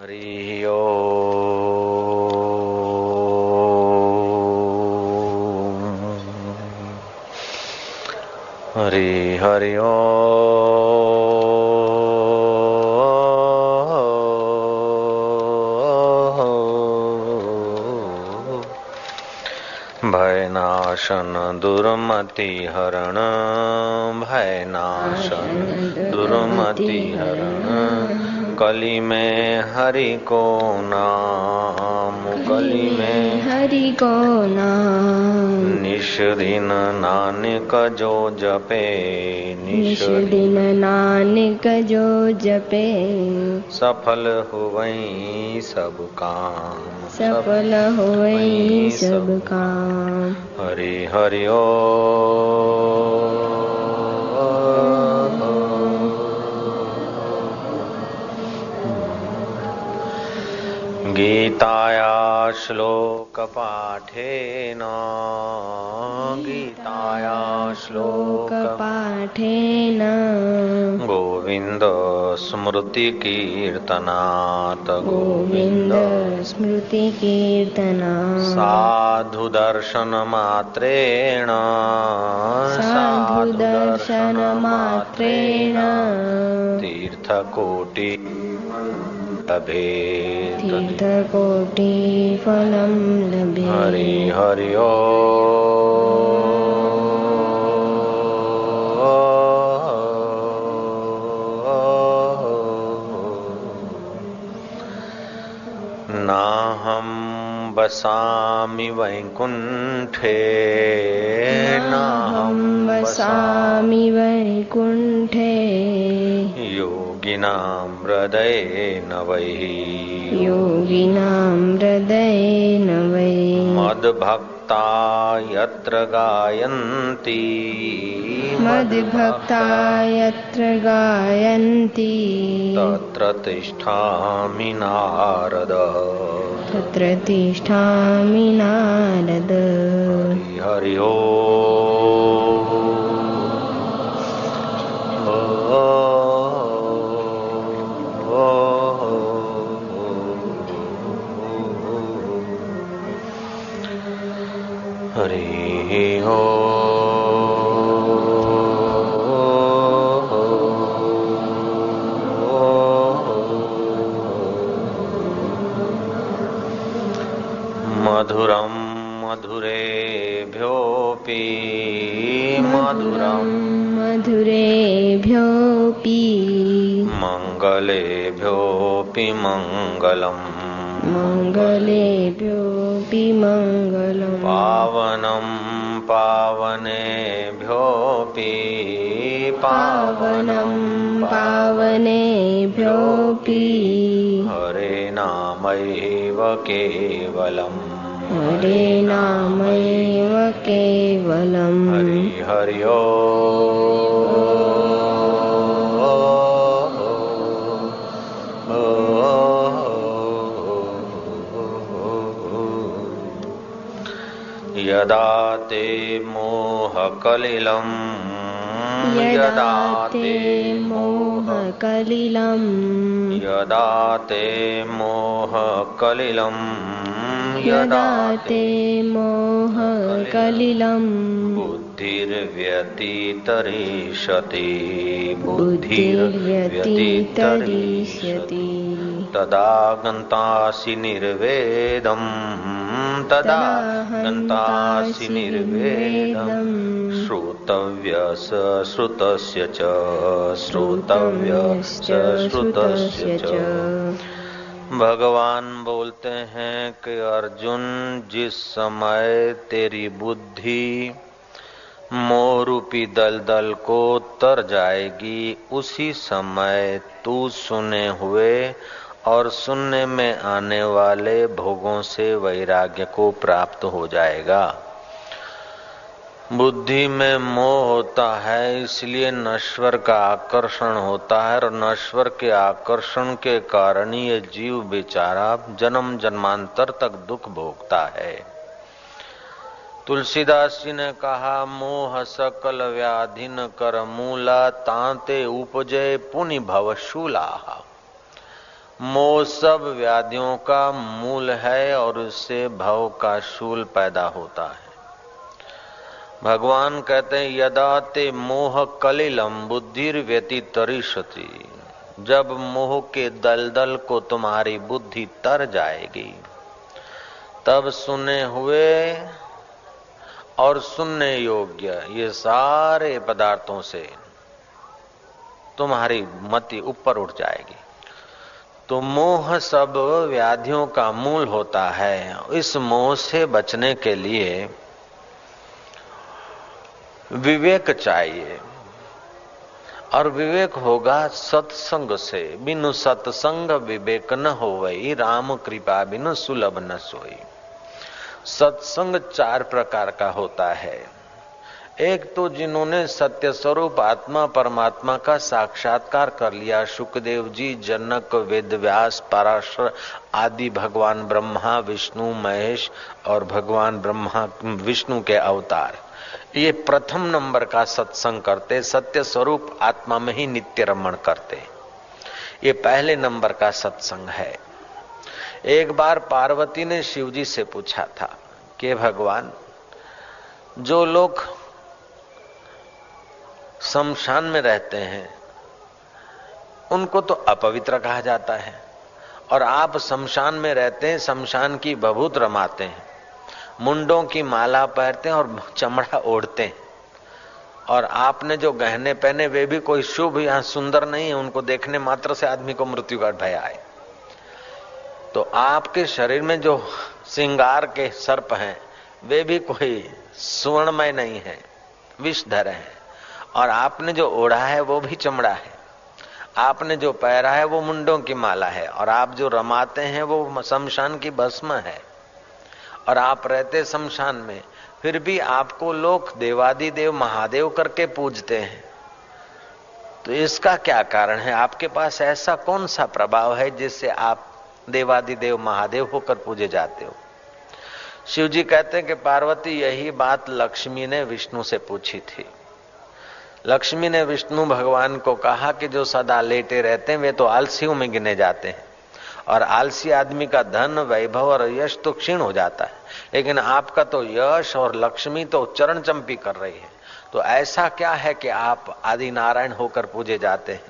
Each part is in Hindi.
हरि ओ हरि हरि ओ भयनाशन दुर्मति हरण। भयनाशन दुर्मति हरण। कली में हरि को नाम कली में हरि को नाम। निश दिन नानक जो जपे निश दिन नानक जो जपे। सफल हुवई सब काम सफल होई सब काम। हरि हरि ओ गीताया श्लोकपाठेन गीताया श्लोकपाठेन गोविन्द स्मृतिकीर्तनात्। गोविन्द स्मृतिकीर्तना साधुदर्शनमात्रेण। साधुदर्शनमात्रेण। तीर्थकोटि लभेत् तीर्थकोटिफलं लभे हरि हरि ओ। नाहं वसामि वैकुण्ठे नाहं वसामि वैकुण्ठे। योगिनां हृदयेन वै। योगिनां हृदयेन वै। मद्भक्ता यत्र गायन्ति। मद्भक्ता यत्र गायन्ति। तत्र तिष्ठामि नारद। तत्र तिष्ठामि नारद। हरि हरि ओ हरि ओ मधुरं मधुरेभ्योऽपि मधुरम् मधुरेभ्योऽपि मङ्गलेभ्योऽपि मङ्गलम्। मङ्गलेभ्योऽपि मङ्गलम्। पावनं पावनेभ्योऽपि पावनं पावनेभ्योऽपि। हरे नामैव केवलम्। हरे नामैव केवलम्। हरि हरि ओ यदा ते मोहकलिलम् यदा ते मोहकलिलम् यदा ते मोहकलिलम् यदा ते मोहकलिलम् बुद्धिर्व्यतितरिष्यति बुद्धिर्व्यतितरिष्यति तदा गन्तासि निर्वेदम्। तदा गन्तासि निर्वेदम्। श्रोतव्यस श्रुतस्य च। श्रोतव्यश्च श्रुतस्य च। भगवान बोलते हैं कि अर्जुन जिस समय तेरी बुद्धि मोरूपी दलदल को तर जाएगी उसी समय तू सुने हुए और सुनने में आने वाले भोगों से वैराग्य को प्राप्त हो जाएगा। बुद्धि में मोह होता है, इसलिए नश्वर का आकर्षण होता है और नश्वर के आकर्षण के कारण ये जीव बेचारा जन्म जन्मांतर तक दुख भोगता है। तुलसीदास जी ने कहा, मोह सकल व्याधिन कर, मूला तांते उपजय पुनि भवशूला मोह सब व्याधियों का मूल है और उससे भव का शूल पैदा होता है। भगवान कहते हैं, यदा ते मोह कलिलम, बुद्धिर व्यति तरिशति जब मोह के दलदल को तुम्हारी बुद्धि तर जाएगी, तब सुने हुए और सुनने योग्य ये सारे पदार्थों से तुम्हारी मति ऊपर उठ जाएगी। तो मोह सब व्याधियों का मूल होता है। इस मोह से बचने के लिए विवेक चाहिए। और विवेक होगा सत्संग से। बिनु सत्संग विवेक न हो वही राम कृपा बिनु सुलभ न सोई। सत्संग चार प्रकार का होता है। एक तो जिन्होंने सत्य स्वरूप आत्मा परमात्मा का साक्षात्कार कर लिया, सुखदेव जी, जनक, वेद व्यास, पराशर आदि, भगवान ब्रह्मा, विष्णु, महेश और भगवान ब्रह्मा, विष्णु के अवतार। ये प्रथम नंबर का सत्संग करते सत्य स्वरूप आत्मा में ही नित्य रमण करते। ये पहले नंबर का सत्संग है। एक बार पार्वती ने शिवजी से पूछा था, कि भगवान, जो लोग शमशान में रहते हैं। उनको तो अपवित्र कहा जाता है। और आप शमशान में रहते हैं, शमशान की बभूत रमाते हैं। मुंडों की माला पहनते हैं और चमड़ा ओढ़ते हैं। और आपने जो गहने पहने, वे भी कोई शुभ या सुंदर नहीं है। उनको देखने मात्र से आदमी को मृत्यु का भय आए। तो आपके शरीर में जो श्रृंगार के सर्प हैं, वे भी कोई सुवर्णमय नहीं है, विषधर है। और आपने जो ओढ़ा है, वो भी चमड़ा है। आपने जो पहरा है, वो मुंडों की माला है। और आप जो रमाते हैं, वो शमशान की भस्म है। और आप रहते शमशान में, फिर भी आपको लोग देवादि देव महादेव करके पूजते हैं। तो इसका क्या कारण है? आपके पास ऐसा कौन सा प्रभाव है, जिससे आप देवादि देव महादेव होकर पूजे जाते हो? शिव जी कहते हैं कि, पार्वती, यही बात लक्ष्मी ने विष्णु से पूछी थी। लक्ष्मी ने विष्णु भगवान को कहा कि जो सदा लेटे रहते हैं, वे तो आलसियों में गिने जाते हैं। और आलसी आदमी का धन, वैभव और यश तो क्षीण हो जाता है। लेकिन आपका तो यश और लक्ष्मी तो चरण चंपी कर रही है। तो ऐसा क्या है कि आप आदि नारायण होकर पूजे जाते हैं?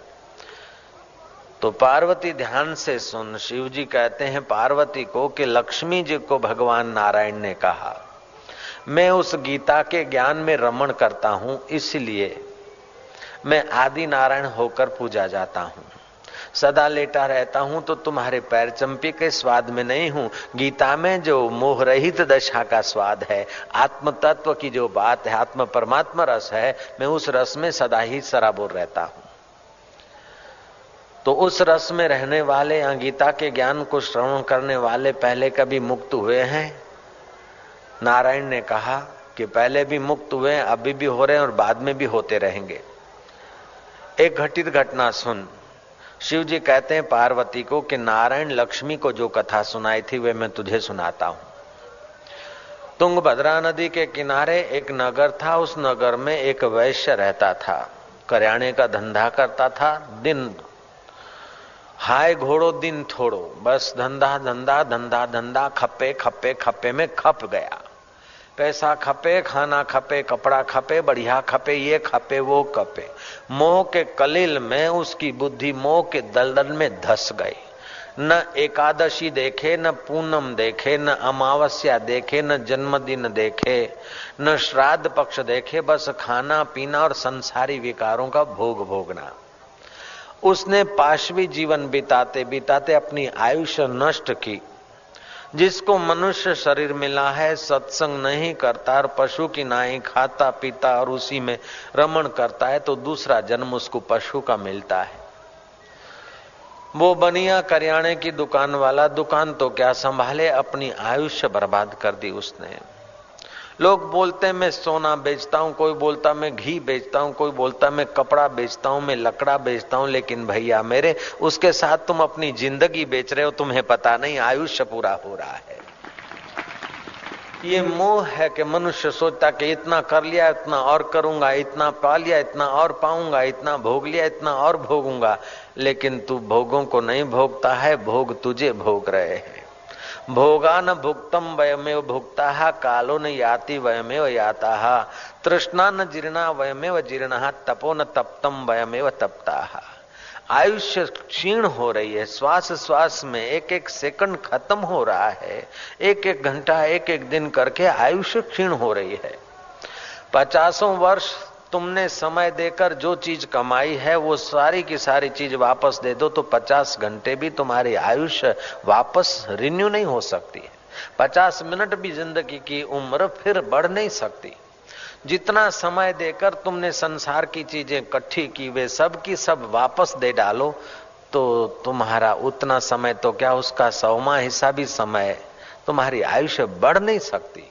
तो पार्वती ध्यान से सुन, शिव जी कहते हैं, पार्वती को कि लक्ष्मी जी को भगवान नारायण ने कहा, मैं उस गीता के ज्ञान में रमण करता हूँ, इसलिए मैं आदि नारायण होकर पूजा जाता हूँ। सदा लेटा रहता हूँ तो तुम्हारे पैर चंपी के स्वाद में नहीं हूँ। गीता में जो मोह रहित दशा का स्वाद है आत्म तत्व की जो बात है, आत्म परमात्मा रस है, मैं उस रस में सदा ही सराबोर रहता हूँ। तो उस रस में रहने वाले या गीता के ज्ञान को श्रवण करने वाले पहले कभी मुक्त हुए हैं? नारायण ने कहा कि पहले भी मुक्त हुए अभी भी हो रहे हैं और बाद में भी होते रहेंगे। एक घटित घटना सुन। शिव जी कहते हैं पार्वती को कि नारायण लक्ष्मी को जो कथा सुनाई थी, वे मैं तुझे सुनाता हूँ। तुंगभद्रा नदी के किनारे एक नगर था। उस नगर में एक वैश्य रहता था। करियाने का धंधा करता था। दिन हाय घोड़ो, दिन थोड़ो। बस धंधा धंधा धंधा धंधा खपे खपे खपे में खप गया। पैसा खपे, खाना खपे, कपड़ा खपे, बढ़िया खपे, ये खपे, वो खपे। मोह के कलिल में उसकी बुद्धि मोह के दलदल में धस गई। न एकादशी देखे, न पूनम देखे, न अमावस्या देखे, न जन्मदिन देखे, न श्राद्ध पक्ष देखे, बस खाना, पीना और संसारी विकारों का भोग भोगना। उसने पाशवी जीवन बिताते बिताते अपनी आयुष्य नष्ट की। जिसको मनुष्य शरीर मिला है, सत्संग नहीं करता और पशु की नाई खाता, पीता और उसी में रमण करता है तो दूसरा जन्म उसको पशु का मिलता है। वो बनिया करियाने की दुकान वाला, दुकान तो क्या संभाले, अपनी आयुष्य बर्बाद कर दी उसने। लोग बोलते हैं, मैं सोना बेचता हूँ, कोई बोलता, मैं घी बेचता हूँ, कोई बोलता, मैं कपड़ा बेचता हूँ, मैं लकड़ा बेचता हूँ, लेकिन भैया मेरे, उसके साथ तुम अपनी ज़िंदगी बेच रहे हो, तुम्हें पता नहीं, आयुष्य पूरा हो रहा है। ये मोह है कि मनुष्य सोचता कि इतना कर लिया, इतना और करूँगा, इतना पा लिया, इतना और पाऊँगा, इतना भोग लिया, इतना और भोगूँगा, लेकिन तू भोगों को नहीं भोगता है, भोग तुझे भोग रहे हैं। भोगा न भुक्तम वयमेव भुक्ता कालो न याति वयमेव याता। तृष्णा न जीर्णा वयमेव जीर्ण तपो न तप्तम वयमेव तपता। आयुष्य क्षीण हो रही है, श्वास श्वास में एक एक सेकंड खत्म हो रहा है एक एक घंटा एक एक दिन करके आयुष्य क्षीण हो रही है। पचासों वर्ष तुमने समय देकर जो चीज़ कमाई है, वो सारी की सारी चीज़ वापस दे दो तो पचास घंटे भी तुम्हारी आयुष्य वापस रिन्यू नहीं हो सकती है। पचास मिनट भी ज़िंदगी की उम्र फिर बढ़ नहीं सकती। जितना समय देकर तुमने संसार की चीज़ें इकट्ठी की, वे सब की सब वापस दे डालो तो तुम्हारा उतना समय तो क्या उसका सौमा हिस्सा भी समय तुम्हारी आयुष्य बढ़ नहीं सकती।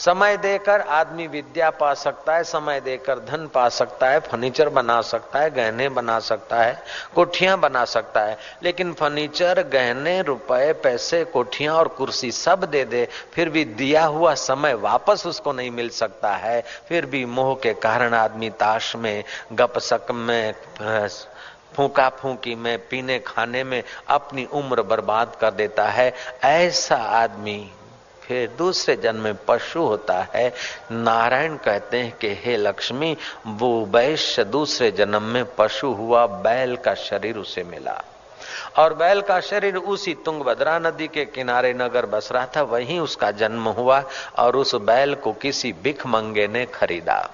समय देकर आदमी विद्या पा सकता है, समय देकर धन पा सकता है, फर्नीचर बना सकता है, गहने बना सकता है, कोठियाँ बना सकता है, लेकिन फर्नीचर, गहने, रुपए, पैसे, कोठियाँ और कुर्सी सब दे दे, फिर भी दिया हुआ समय वापस उसको नहीं मिल सकता है, फिर भी मोह के कारण आदमी ताश में गपसक में फूका फूकी में, पीने खाने में अपनी उम्र बर्बाद कर देता है, ऐसा आदमी फिर दूसरे जन्म में पशु होता है। नारायण कहते हैं कि, हे लक्ष्मी, वो वैश्य दूसरे जन्म में पशु हुआ, बैल का शरीर उसे मिला। और बैल का शरीर उसी तुंगभद्रा नदी के किनारे नगर बस रहा था, वहीं उसका जन्म हुआ और उस बैल को किसी भिख मंगे ने खरीदा।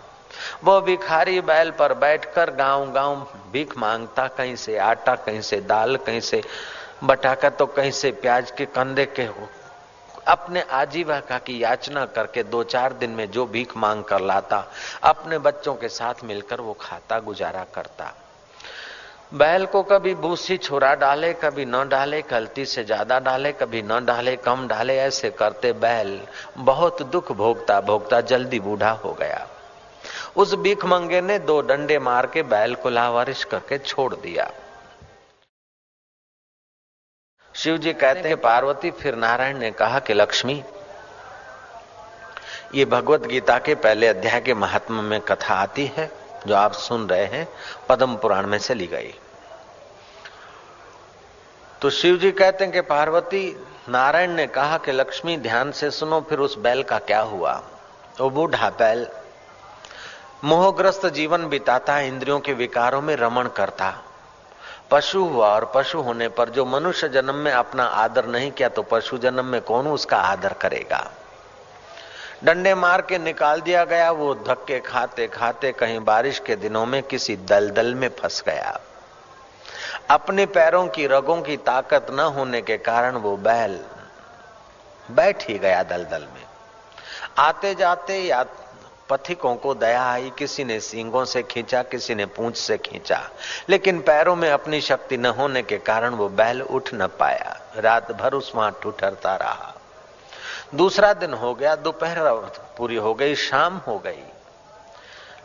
वो भिखारी बैल पर बैठकर गाँव गाँव भीख माँगता, कहीं से आटा, कहीं से दाल, कहीं से बटाका तो कहीं से प्याज के कंधे के अपने आजीविका की याचना करके दो चार दिन में जो भीख मांग कर लाता, अपने बच्चों के साथ मिलकर वो खाता गुजारा करता। बैल को कभी भूसी छोरा डाले, कभी न डाले, गलती से ज़्यादा डाले, कभी न डाले, कम डाले, ऐसे करते बैल बहुत दुख भोगता भोगता जल्दी बूढ़ा हो गया। उस भीख मंगे ने दो डंडे मार के बैल को लावारिश करके छोड़ दिया। शिव जी कहते हैं, पार्वती, फिर नारायण ने कहा कि लक्ष्मी, ये भगवत गीता के पहले अध्याय के महात्मा में कथा आती है, जो आप सुन रहे हैं, पद्म पुराण में से ली गई। तो शिव जी कहते हैं कि, पार्वती, नारायण ने कहा कि लक्ष्मी, ध्यान से सुनो, फिर उस बैल का क्या हुआ? वो बूढ़ा बैल मोहग्रस्त जीवन बिताता, इंद्रियों के विकारों में रमण करता पशु हुआ और पशु होने पर जो मनुष्य जन्म में अपना आदर नहीं किया तो पशु जन्म में कौन उसका आदर करेगा? डंडे मार के निकाल दिया गया, वो धक्के खाते खाते कहीं बारिश के दिनों में किसी दलदल में फंस गया। अपने पैरों की रगों की ताकत न होने के कारण वो बैल बैठ ही गया दलदल में। आते जाते या पथिकों को दया आई, किसी ने सींगों से खींचा, किसी ने पूंछ से खींचा। लेकिन पैरों में अपनी शक्ति न होने के कारण वो बैल उठ न पाया। रात भर उस वहाँ ठुठरता रहा। दूसरा दिन हो गया, दोपहर पूरी हो गई, शाम हो गई।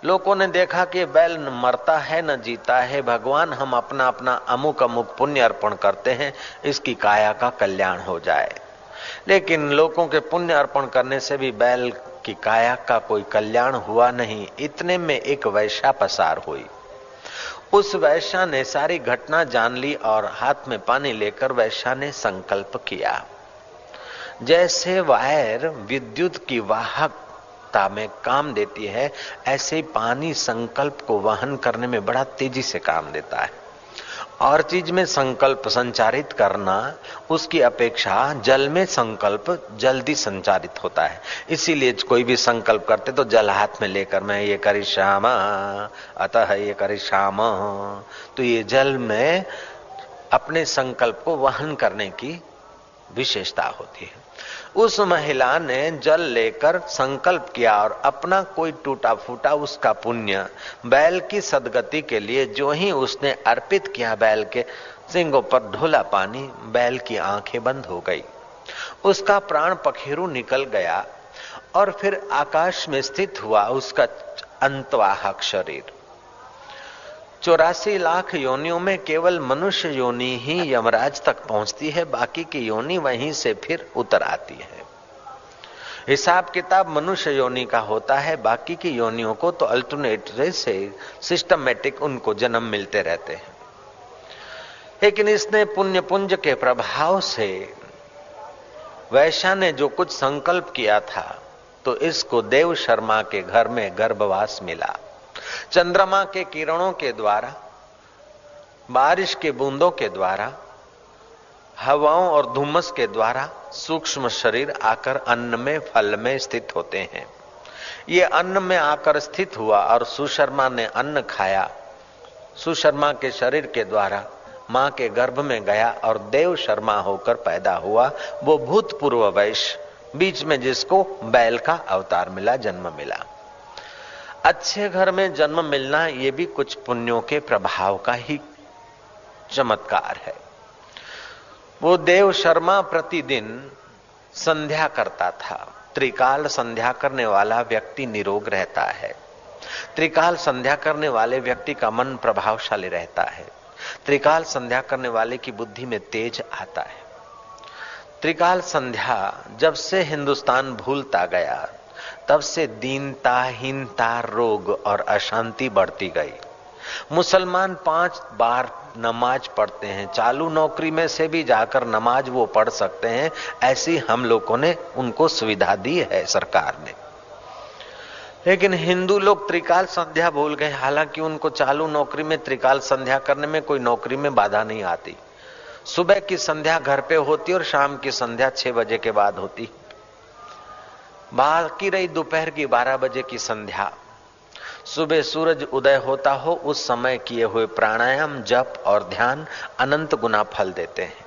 लोगों ने देखा कि बैल न मरता है, न जीता है। भगवान, हम अपना अपना अमुक अमुक पुण्य अर्पण करते हैं, इसकी काया का कल्याण हो जाए। लेकिन लोगों के पुण्य अर्पण करने से भी बैल कि काया का कोई कल्याण हुआ नहीं, इतने में एक वैशा पसार हुई। उस वैशा ने सारी घटना जान ली और हाथ में पानी लेकर वैशा ने संकल्प किया। जैसे वायर विद्युत की वाहकता में काम देती है, ऐसे पानी संकल्प को वहन करने में बड़ा तेज़ी से काम देता है। और चीज़ में संकल्प संचारित करना, उसकी अपेक्षा जल में संकल्प जल्दी संचारित होता है। इसीलिए कोई भी संकल्प करते तो जल हाथ में लेकर मैं ये करी श्याम अतः ये करी श्याम तो ये जल में अपने संकल्प को वहन करने की विशेषता होती है। उस महिला ने जल लेकर संकल्प किया और अपना कोई टूटा फूटा उसका पुण्य, बैल की सदगति के लिए जो ही उसने अर्पित किया बैल के सिंगों पर ढोला पानी, बैल की आँखें बंद हो गई। उसका प्राण पखेरु निकल गया और फिर आकाश में स्थित हुआ उसका अंतवाहक शरीर। चौरासी लाख योनियों में केवल मनुष्य योनि ही यमराज तक पहुँचती है, बाकी की योनि वहीं से फिर उतर आती है। हिसाब किताब मनुष्य योनि का होता है, बाकी की योनियों को तो अल्टरनेट से सिस्टमेटिक उनको जन्म मिलते रहते हैं। लेकिन इसने पुण्य पुंज के प्रभाव से वैश्या ने जो कुछ संकल्प किया था तो इसको देव शर्मा के घर में गर्भवास मिला। चंद्रमा के किरणों के द्वारा, बारिश के बूंदों के द्वारा, हवाओं और धुमस के द्वारा सूक्ष्म शरीर आकर अन्न में, फल में स्थित होते हैं। ये अन्न में आकर स्थित हुआ और सुशर्मा ने अन्न खाया। सुशर्मा के शरीर के द्वारा माँ के गर्भ में गया और देव शर्मा होकर पैदा हुआ। वो भूतपूर्व वैश्य, बीच में जिसको बैल का अवतार मिला, जन्म मिला। अच्छे घर में जन्म मिलना ये भी कुछ पुण्यों के प्रभाव का ही चमत्कार है। वो देव शर्मा प्रतिदिन संध्या करता था। त्रिकाल संध्या करने वाला व्यक्ति निरोग रहता है। त्रिकाल संध्या करने वाले व्यक्ति का मन प्रभावशाली रहता है। त्रिकाल संध्या करने वाले की बुद्धि में तेज आता है। त्रिकाल संध्या जब से हिंदुस्तान भूलता गया तब से दीनता हीनता रोग और अशांति बढ़ती गई। मुसलमान पाँच बार नमाज़ पढ़ते हैं, चालू नौकरी में से भी जाकर नमाज़ वो पढ़ सकते हैं, ऐसी हम लोगों ने उनको सुविधा दी है सरकार ने। लेकिन हिंदू लोग त्रिकाल संध्या भूल गए, हालाँकि उनको चालू नौकरी में त्रिकाल संध्या करने में कोई नौकरी में बाधा नहीं आती। सुबह की संध्या घर पे होती और शाम की संध्या छह बजे के बाद होती। बाकी रही दोपहर की बारह बजे की संध्या। सुबह सूरज उदय होता हो, उस समय किए हुए प्राणायाम, जप और ध्यान अनंत गुना फल देते हैं।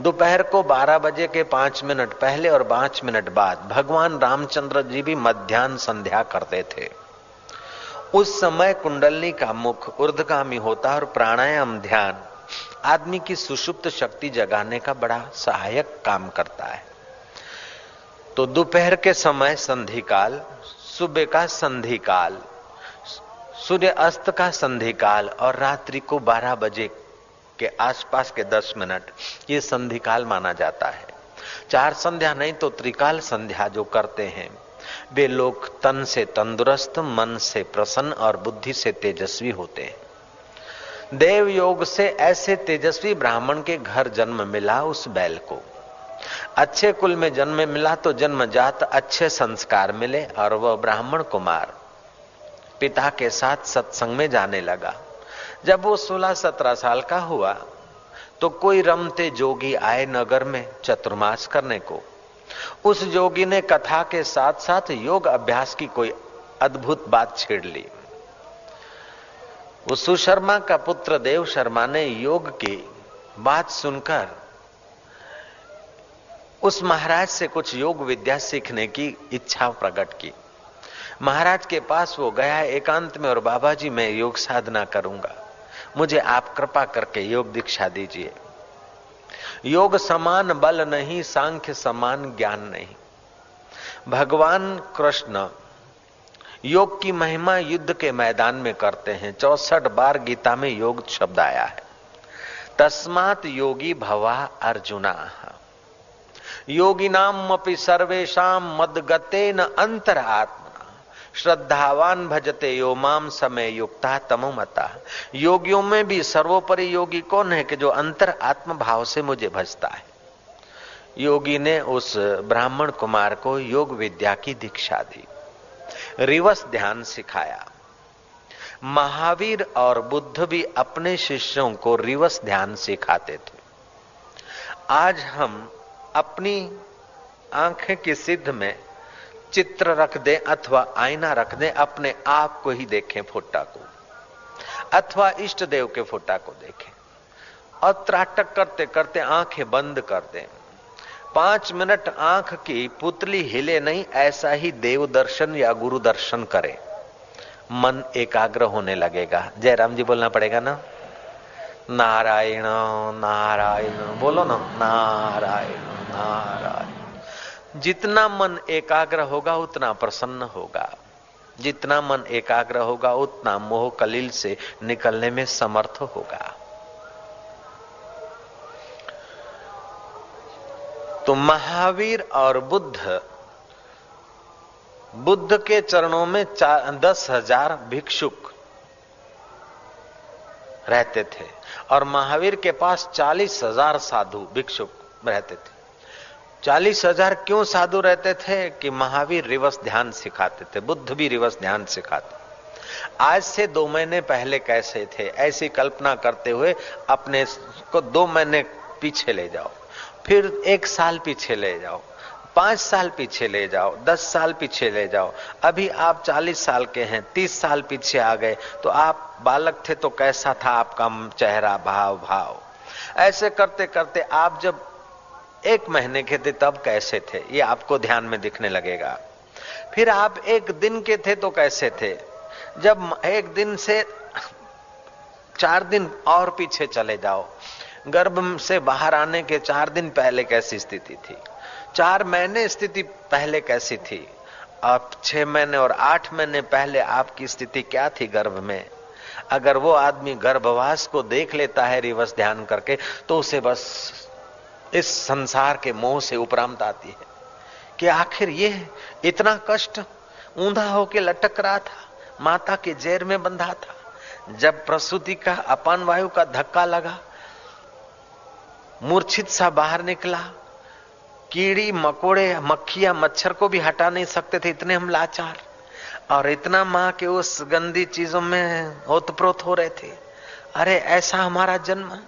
दोपहर को 12 बजे के पाँच मिनट पहले और पाँच मिनट बाद भगवान रामचंद्र जी भी मध्यान्ह संध्या करते थे। उस समय कुंडलनी का मुख ऊर्धगामी होता और प्राणायाम, ध्यान आदमी की सुषुप्त शक्ति जगाने का बड़ा सहायक काम करता है। तो दोपहर के समय संधि काल सुबह का संधि काल सूर्य अस्त का संधि काल और रात्रि को 12 बजे के आसपास के 10 मिनट, ये संधि काल माना जाता है। चार संध्या नहीं तो त्रिकाल संध्या जो करते हैं, वे लोग तन से तंदुरुस्त, मन से प्रसन्न और बुद्धि से तेजस्वी होते हैं। देव योग से ऐसे तेजस्वी ब्राह्मण के घर जन्म मिला उस बैल को। अच्छे कुल में जन्म मिला तो जन्मजात अच्छे संस्कार मिले और वह ब्राह्मण कुमार पिता के साथ सत्संग में जाने लगा। जब वो सोलह सत्रह साल का हुआ तो कोई रमते जोगी आए नगर में चतुर्मास करने को। उस जोगी ने कथा के साथ साथ योग अभ्यास की कोई अद्भुत बात छेड़ ली। वो सुशर्मा का पुत्र देव शर्मा ने योग की बात सुनकर उस महाराज से कुछ योग विद्या सीखने की इच्छा प्रकट की। महाराज के पास वो गया, एकांत में, और बाबा जी मैं योग साधना करूँगा। मुझे आप कृपा करके योग दीक्षा दीजिए। योग समान बल नहीं, सांख्य समान ज्ञान नहीं। भगवान कृष्ण, योग की महिमा युद्ध के मैदान में करते हैं। चौसठ बार गीता में योग शब्द आया है। तस्मात योगी भवा अर्जुना। योगी नाम अपनी सर्वेशा मदगते न अंतर आत्मा श्रद्धावान भजते यो माम समय युक्ता तमोमता। योगियों में भी सर्वोपरि योगी कौन है कि जो अंतर आत्म भाव से मुझे भजता है? योगी ने उस ब्राह्मण कुमार को योग विद्या की दीक्षा दी। रिवस ध्यान सिखाया। महावीर और बुद्ध भी अपने शिष्यों को रिवस ध्यान सिखाते थे। आज हम अपनी आँखें की सिद्ध में चित्र रख दें अथवा आईना रख दें, अपने आप को ही देखें फोटा को, अथवा इष्ट देव के फोटा को देखें। और त्राटक करते करते आँखें बंद कर दें। पाँच मिनट आँख की पुतली हिले नहीं, ऐसा ही देव दर्शन या गुरु दर्शन करें। मन एकाग्र होने लगेगा। जयराम जी बोलना पड़ेगा ना? नारायण नारायण, बोलो ना, नारायण नारायण। जितना मन एकाग्र होगा, उतना प्रसन्न होगा। जितना मन एकाग्र होगा, उतना मोह कलील से निकलने में समर्थ होगा। तो महावीर और बुद्ध बुद्ध के चरणों में दस हज़ार भिक्षुक रहते थे। और महावीर के पास चालीस हज़ार साधु भिक्षुक रहते थे। चालीस हज़ार क्यों साधु रहते थे कि महावीर रिवर्स ध्यान सिखाते थे, बुद्ध भी रिवर्स ध्यान सिखाते। आज से दो महीने पहले कैसे थे, ऐसी कल्पना करते हुए अपने को दो महीने पीछे ले जाओ, फिर एक साल पीछे ले जाओ। पाँच साल पीछे ले जाओ, दस साल पीछे ले जाओ। अभी आप चालीस साल के हैं, तीस साल पीछे आ गए तो आप बालक थे तो कैसा था आपका चेहरा, भाव भाव? ऐसे करते करते आप जब एक महीने के थे, तब कैसे थे? ये आपको ध्यान में दिखने लगेगा। फिर आप एक दिन के थे तो कैसे थे? जब एक दिन से चार दिन और पीछे चले जाओ, गर्भ से बाहर आने के चार दिन पहले कैसी स्थिति थी? चार महीने स्थिति पहले कैसी थी? अब छह महीने और आठ महीने पहले आपकी स्थिति क्या थी गर्भ में? अगर वो आदमी गर्भवास को देख लेता है रिवर्स ध्यान करके तो उसे बस इस संसार के मोह से उपरांत आती है। कि आखिर ये इतना कष्ट ऊंधा होके लटक रहा था, माता के जेर में बंधा था। जब प्रसूति का अपान वायु का धक्का लगा, मूर्छित सा बाहर निकला कीड़ी, मकोड़े, मक्खिया, मच्छर को भी हटा नहीं सकते थे, इतने हम लाचार। और इतना माँ के उस गंदी चीज़ों में ओतप्रोत हो रहे थे। अरे, ऐसा हमारा जन्म।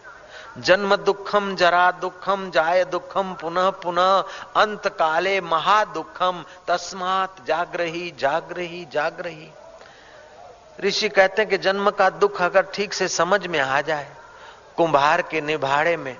जन्म दुखम, जरा दुखम, जाय दुखम, पुनः पुनः, अंत काले महा दुखम, तस्मात जागरही जागरही जागरही। ऋषि कहते हैं कि जन्म का दुख अगर ठीक से समझ में आ जाए, कुंभार के निभाड़े में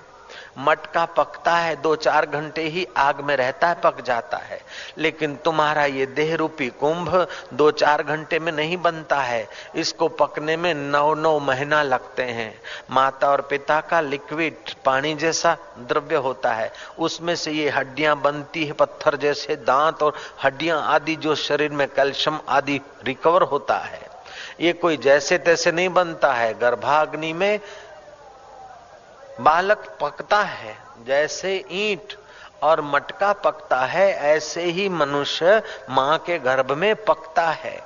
मटका पकता है, दो चार घंटे ही आग में रहता है, पक जाता है। लेकिन तुम्हारा ये देह रूपी कुंभ दो चार घंटे में नहीं बनता है। इसको पकने में नौ नौ महीना लगते हैं। माता और पिता का लिक्विड पानी जैसा द्रव्य होता है। उसमें से ये हड्डियाँ बनती है, पत्थर जैसे दांत और हड्डियाँ आदि जो शरीर में कैल्शियम आदि रिकवर होता है। ये कोई जैसे तैसे नहीं बनता है। गर्भाग्नि में बालक पकता है, जैसे ईंट और मटका पकता है, ऐसे ही मनुष्य माँ के गर्भ में पकता है।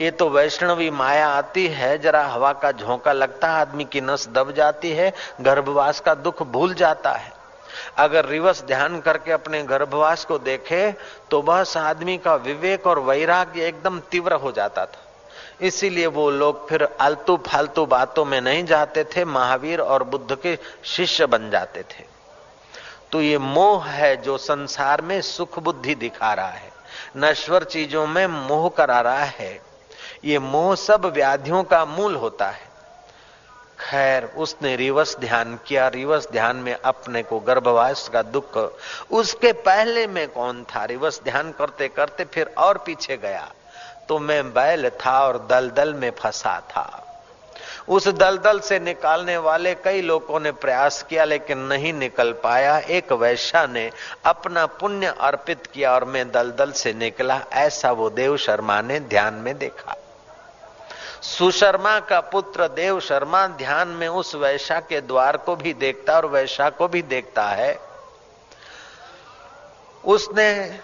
ये तो वैष्णवी माया आती है, जरा हवा का झोंका लगता है, आदमी की नस दब जाती है, गर्भवास का दुख भूल जाता है। अगर रिवर्स ध्यान करके अपने गर्भवास को देखे तो बस आदमी का विवेक और वैराग्य एकदम तीव्र हो जाता था। इसीलिए वो लोग फिर आलतू फालतू बातों में नहीं जाते थे, महावीर और बुद्ध के शिष्य बन जाते थे। तो ये मोह है जो संसार में सुख बुद्धि दिखा रहा है, नश्वर चीज़ों में मोह करा रहा है। ये मोह सब व्याधियों का मूल होता है। खैर, उसने रिवर्स ध्यान किया, रिवर्स ध्यान में अपने को गर्भवास का दुख, उसके पहले में कौन था? रिवर्स ध्यान करते करते फिर और पीछे गया। तो मैं बैल था और दलदल में फंसा था। उस दलदल से निकालने वाले कई लोगों ने प्रयास किया, लेकिन नहीं निकल पाया। एक वैश्या ने अपना पुण्य अर्पित किया और मैं दलदल से निकला। ऐसा वो देव शर्मा ने ध्यान में देखा। सुशर्मा का पुत्र देव शर्मा ध्यान में उस वैश्या के द्वार को भी देखता और वैश्या को भी देखता है। उसने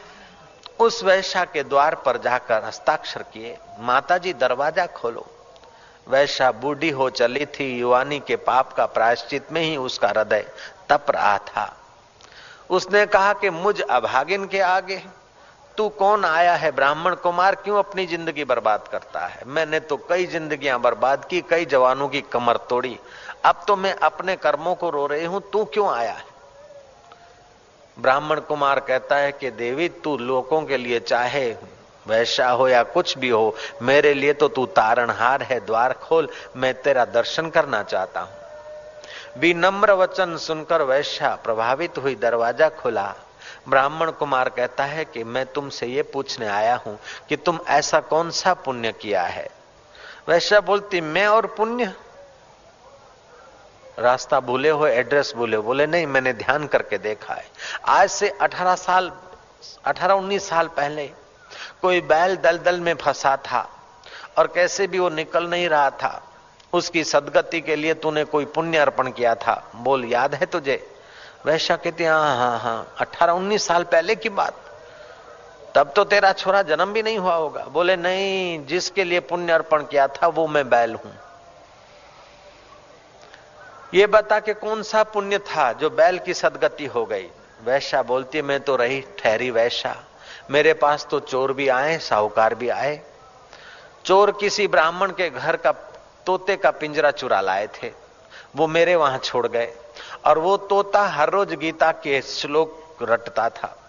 उस वैश्या के द्वार पर जाकर हस्ताक्षर किए, माताजी दरवाज़ा खोलो। वैश्या बूढ़ी हो चली थी, युवानी के पाप का प्रायश्चित में ही उसका हृदय तप रहा था। उसने कहा कि मुझ अभागिन के आगे तू कौन आया है? ब्राह्मण कुमार क्यों अपनी ज़िंदगी बर्बाद करता है? मैंने तो कई जिंदगियाँ बर्बाद की, कई जवानों की कमर तोड़ी। अब तो मैं अपने कर्मों को रो रही हूँ, तू क्यों आया है? ब्राह्मण कुमार कहता है कि देवी, तू लोगों के लिए चाहे वैसा हो या कुछ भी हो, मेरे लिए तो तू तारणहार है, द्वार खोल, मैं तेरा दर्शन करना चाहता हूँ। विनम्र वचन सुनकर वैश्या प्रभावित हुई, दरवाज़ा खुला। ब्राह्मण कुमार कहता है कि मैं तुमसे ये पूछने आया हूँ कि तुम ऐसा कौन सा पुण्य किया है? वैश्या बोलती, मैं और पुण्य? रास्ता भूले हो, एड्रेस भूले बोले, नहीं, मैंने ध्यान करके देखा है। आज से 18 साल 18-19 साल पहले कोई बैल दलदल में फंसा था और कैसे भी वो निकल नहीं रहा था। उसकी सदगति के लिए तूने कोई पुण्य अर्पण किया था। बोल, याद है तुझे? वैशा कहती हाँ हाँ हाँ अठारह उन्नीस साल पहले की बात। तब तो तेरा छोरा जन्म भी नहीं हुआ होगा। बोले, नहीं, जिसके लिए पुण्य अर्पण किया था वो मैं बैल हूँ। ये बता के कौन सा पुण्य था जो बैल की सदगति हो गई? वैशा बोलती, मैं तो रही ठहरी वैशा मेरे पास तो चोर भी आए, साहूकार भी आए। चोर किसी ब्राह्मण के घर का तोते का पिंजरा चुरा लाए थे। वो मेरे वहाँ छोड़ गए। और वो तोता हर रोज गीता के श्लोक रटता था।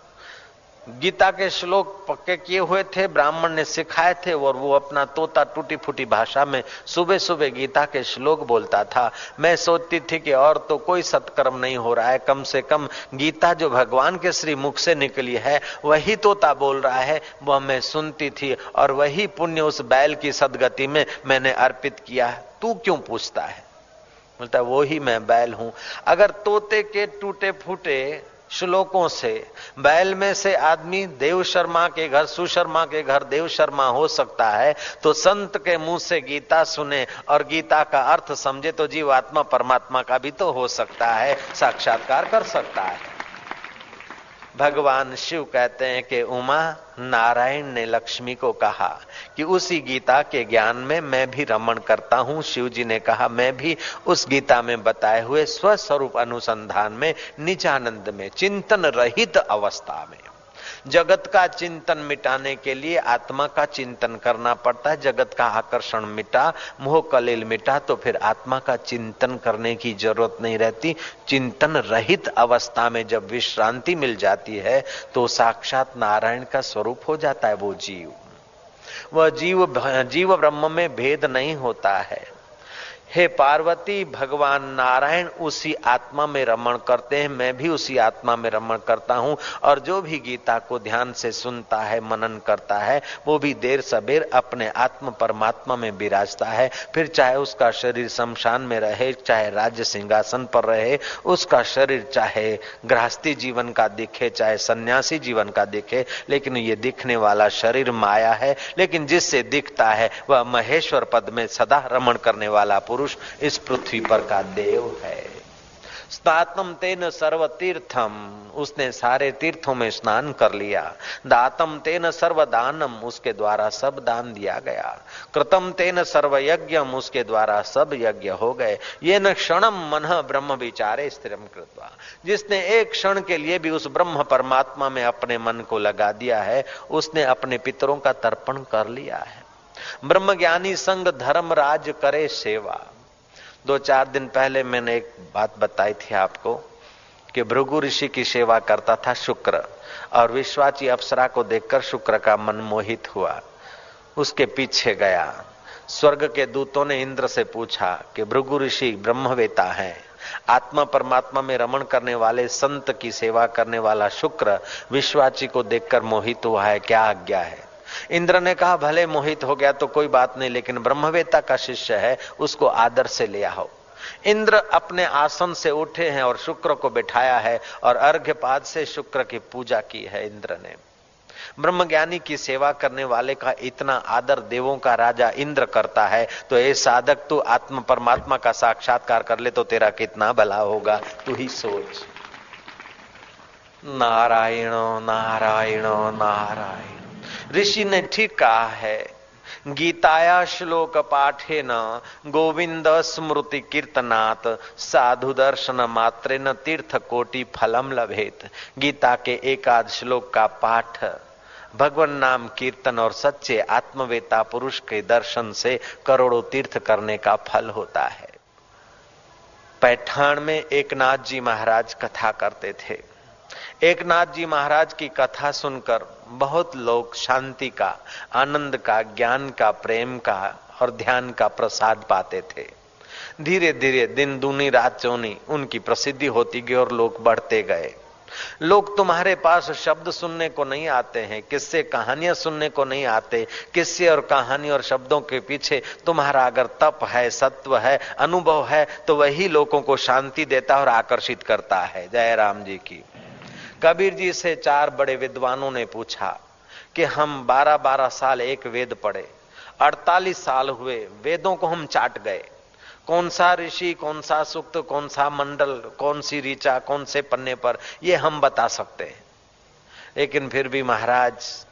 गीता के श्लोक पक्के किए हुए थे, ब्राह्मण ने सिखाए थे और वो अपना तोता टूटी फूटी भाषा में सुबह सुबह गीता के श्लोक बोलता था। मैं सोचती थी कि और तो कोई सत्कर्म नहीं हो रहा है, कम से कम गीता जो भगवान के श्री मुख से निकली है, वही तोता बोल रहा है, वह मैं सुनती थी और वही पुण्य उस बैल की सदगति में मैंने अर्पित किया तू क्यों पूछता है? बोलता वो ही मैं बैल हूँ। अगर तोते के टूटे फूटे श्लोकों से, बैल में से आदमी देव शर्मा के घर, सुशर्मा के घर देव शर्मा हो सकता है तो संत के मुँह से गीता सुने और गीता का अर्थ समझे तो जीव आत्मा परमात्मा का भी तो हो सकता है, साक्षात्कार कर सकता है। भगवान शिव कहते हैं कि उमा नारायण ने लक्ष्मी को कहा कि उसी गीता के ज्ञान में मैं भी रमण करता हूँ। शिव जी ने कहा, मैं भी उस गीता में बताए हुए स्वस्वरूप अनुसंधान में, निजानंद में, चिंतन रहित अवस्था में। जगत का चिंतन मिटाने के लिए आत्मा का चिंतन करना पड़ता है। जगत का आकर्षण मिटा, मोह कलिल मिटा तो फिर आत्मा का चिंतन करने की ज़रूरत नहीं रहती। चिंतन रहित अवस्था में जब विश्रांति मिल जाती है तो साक्षात नारायण का स्वरूप हो जाता है वो जीव। वह जीव जीव ब्रह्म में भेद नहीं होता है। हे पार्वती, भगवान नारायण उसी आत्मा में रमण करते हैं, मैं भी उसी आत्मा में रमण करता हूँ, और जो भी गीता को ध्यान से सुनता है, मनन करता है, वो भी देर सबेर अपने आत्म परमात्मा में विराजता है। फिर चाहे उसका शरीर शमशान में रहे, चाहे राज्य सिंहासन पर रहे, उसका शरीर चाहे गृहस्थी जीवन का दिखे, चाहे सन्यासी जीवन का दिखे, लेकिन ये दिखने वाला शरीर माया है, लेकिन जिससे दिखता है, वह महेश्वर पद में सदा रमण करने वाला पुरुष पुरुष इस पृथ्वी पर का देव है। स्नातम तेन सर्व तीर्थम उसने सारे तीर्थों में स्नान कर लिया। दातम तेन सर्व दानम उसके द्वारा सब दान दिया गया। कृतम तेन सर्व यज्ञम उसके द्वारा सब यज्ञ हो गए। ये न क्षणम मन ब्रह्म विचारे स्थिरम कृतवा। जिसने एक क्षण के लिए भी उस ब्रह्म परमात्मा में अपने मन को लगा दिया है, उसने अपने पितरों का तर्पण कर लिया है। ब्रह्म ज्ञानी संग धर्म राज करे सेवा। दो चार दिन पहले मैंने एक बात बताई थी आपको कि भृगु ऋषि की सेवा करता था शुक्र, और विश्वाची अप्सरा को देखकर शुक्र का मन मोहित हुआ। उसके पीछे गया। स्वर्ग के दूतों ने इंद्र से पूछा कि, भृगु ऋषि, ब्रह्मवेता है। आत्मा परमात्मा में रमण करने वाले, संत की सेवा करने वाला शुक्र विश्वाची को देखकर मोहित हुआ है। क्या आज्ञा है? इंद्र ने कहा, भले मोहित हो गया तो कोई बात नहीं, लेकिन ब्रह्मवेता का शिष्य है, उसको आदर से ले आओ। इंद्र अपने आसन से उठे हैं और शुक्र को बिठाया है और अर्घ्यपाद से शुक्र की पूजा की है इंद्र ने। ब्रह्मज्ञानी की सेवा करने वाले का इतना आदर देवों का राजा इंद्र करता है तो ये साधक, तू आत्म परमात्मा का साक्षात्कार कर ले तो तेरा कितना भला होगा, तू ही सोच। नारायण नारायण नारायण। ऋषि ने ठीक कहा है, गीताया श्लोक पाठे न गोविंद स्मृति कीर्तनात्, साधु दर्शन मात्रे न तीर्थ कोटि फलम लभेत। गीता के एकाद श्लोक का पाठ, भगवान नाम कीर्तन और सच्चे आत्मवेता पुरुष के दर्शन से करोड़ों तीर्थ करने का फल होता है। पैठान में एक नाथ जी महाराज कथा करते थे। एक नाथ जी महाराज की कथा सुनकर बहुत लोग शांति का, आनंद का, ज्ञान का, प्रेम का और ध्यान का प्रसाद पाते थे। धीरे धीरे दिन, दूनी, रात, चौनी उनकी प्रसिद्धि होती गई और लोग बढ़ते गए। लोग तुम्हारे पास शब्द सुनने को नहीं आते हैं, किससे, कहानियाँ सुनने को नहीं आते, किससे और कहानी और शब्दों के पीछे तुम्हारा अगर तप है, सत्व है, अनुभव है तो वही लोगों को शांति देता और आकर्षित करता है। जय राम जी की। कबीर जी से चार बड़े विद्वानों ने पूछा कि हम बारह बारह साल एक वेद पढ़े, अड़तालीस साल हुए, वेदों को हम चाट गए। कौन सा ऋषि, कौन सा सुक्त, कौन सा मंडल, कौन सी ऋचा, कौन से पन्ने पर, ये हम बता सकते हैं। लेकिन फिर भी महाराज,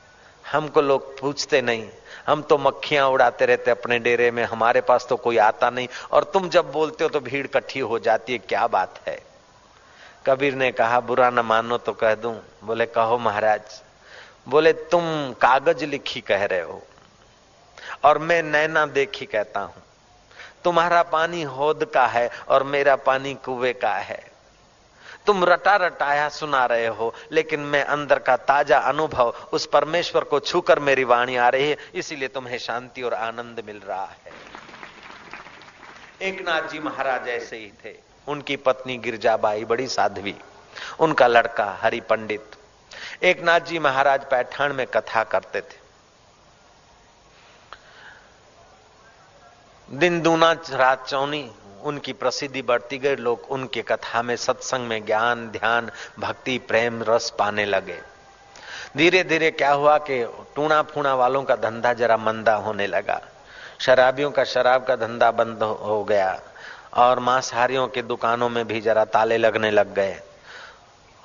हमको लोग पूछते नहीं। हम तो मक्खियाँ उड़ाते रहते अपने डेरे में, हमारे पास तो कोई आता नहीं, और तुम जब बोलते हो तो भीड़ इकट्ठी हो जाती है, क्या बात है? कबीर ने कहा, बुरा न मानो तो कह दूँ। बोले, कहो महाराज, बोले, तुम कागज़ लिखी कह रहे हो और मैं नैना देखी कहता हूँ। तुम्हारा पानी होद का है और मेरा पानी कुएँ का है। तुम रटा रटाया सुना रहे हो, लेकिन मैं अंदर का ताज़ा अनुभव, उस परमेश्वर को छूकर मेरी वाणी आ रही है, इसीलिए तुम्हें शांति और आनंद मिल रहा है। एक नाथ जी महाराज ऐसे ही थे। उनकी पत्नी गिरजाबाई बड़ी साध्वी, उनका लड़का हरि पंडित। एक नाथ जी महाराज पैठान में कथा करते थे। दिन दूना रात चौनी, उनकी प्रसिद्धि बढ़ती गई, लोग उनके कथा में, सत्संग में ज्ञान, ध्यान, भक्ति, प्रेम, रस पाने लगे। धीरे धीरे क्या हुआ कि टूणा फूणा वालों का धंधा जरा मंदा होने लगा। शराबियों का, शराब का धंधा बंद हो गया। और मांसाहारियों के दुकानों में भी जरा ताले लगने लग गए।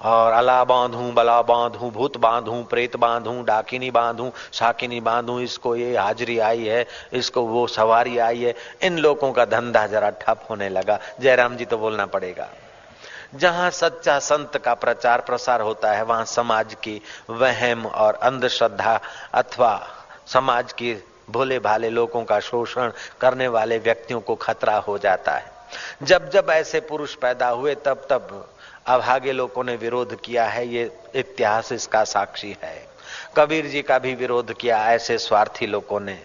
और अला बांधू, बला बांधू, भूत बांधू, प्रेत बांधू, डाकिनी बांधू, शाकिनी बांधू, इसको ये हाजरी आई है, इसको वो सवारी आई है। इन लोगों का धंधा जरा ठप होने लगा। जयराम जी तो बोलना पड़ेगा। जहाँ सच्चा संत का प्रचार प्रसार होता है, वहाँ समाज की वहम और अंधश्रद्धा अथवा समाज की भोले भाले लोगों का शोषण करने वाले व्यक्तियों को खतरा हो जाता है। जब जब ऐसे पुरुष पैदा हुए, तब तब अभागे लोगों ने विरोध किया है। ये इतिहास इसका साक्षी है। कबीर जी का भी विरोध किया ऐसे स्वार्थी लोगों ने।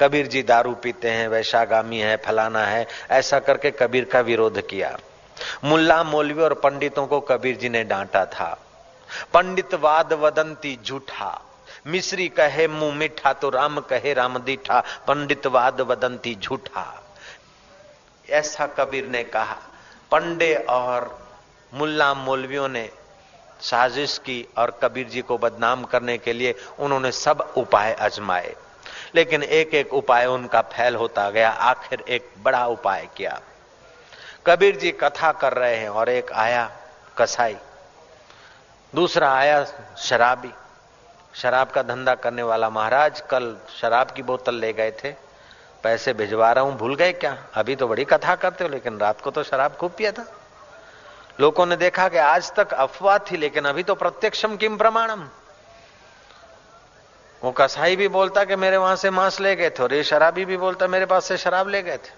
कबीर जी दारू पीते हैं वैशागामी है, फलाना है, ऐसा करके कबीर का विरोध किया। मुल्ला मौलवी और पंडितों को कबीर जी ने डांटा था। पंडित वाद वदंती झूठा। मिश्री कहे मुँह मीठा तो राम कहे राम दीठा पंडित वाद वदंती झूठा। ऐसा कबीर ने कहा। पंडे और मुल्ला मौलवियों ने साजिश की और कबीर जी को बदनाम करने के लिए उन्होंने सब उपाय आजमाए। लेकिन एक एक उपाय उनका फैल होता गया। आखिर एक बड़ा उपाय किया। कबीर जी कथा कर रहे हैं और एक आया कसाई, दूसरा आया शराबी। शराब का धंधा करने वाला महाराज कल शराब की बोतल ले गए थे। पैसे भिजवा रहा हूँ, भूल गए क्या? अभी तो बड़ी कथा करते हो, लेकिन रात को तो शराब खूब पिया था। लोगों ने देखा कि आज तक अफवाह थी, लेकिन अभी तो प्रत्यक्षम किम प्रमाणम। वो कसाई भी बोलता कि मेरे वहाँ से मांस ले गए थे, और ये शराबी भी बोलता, मेरे पास से शराब ले गए थे।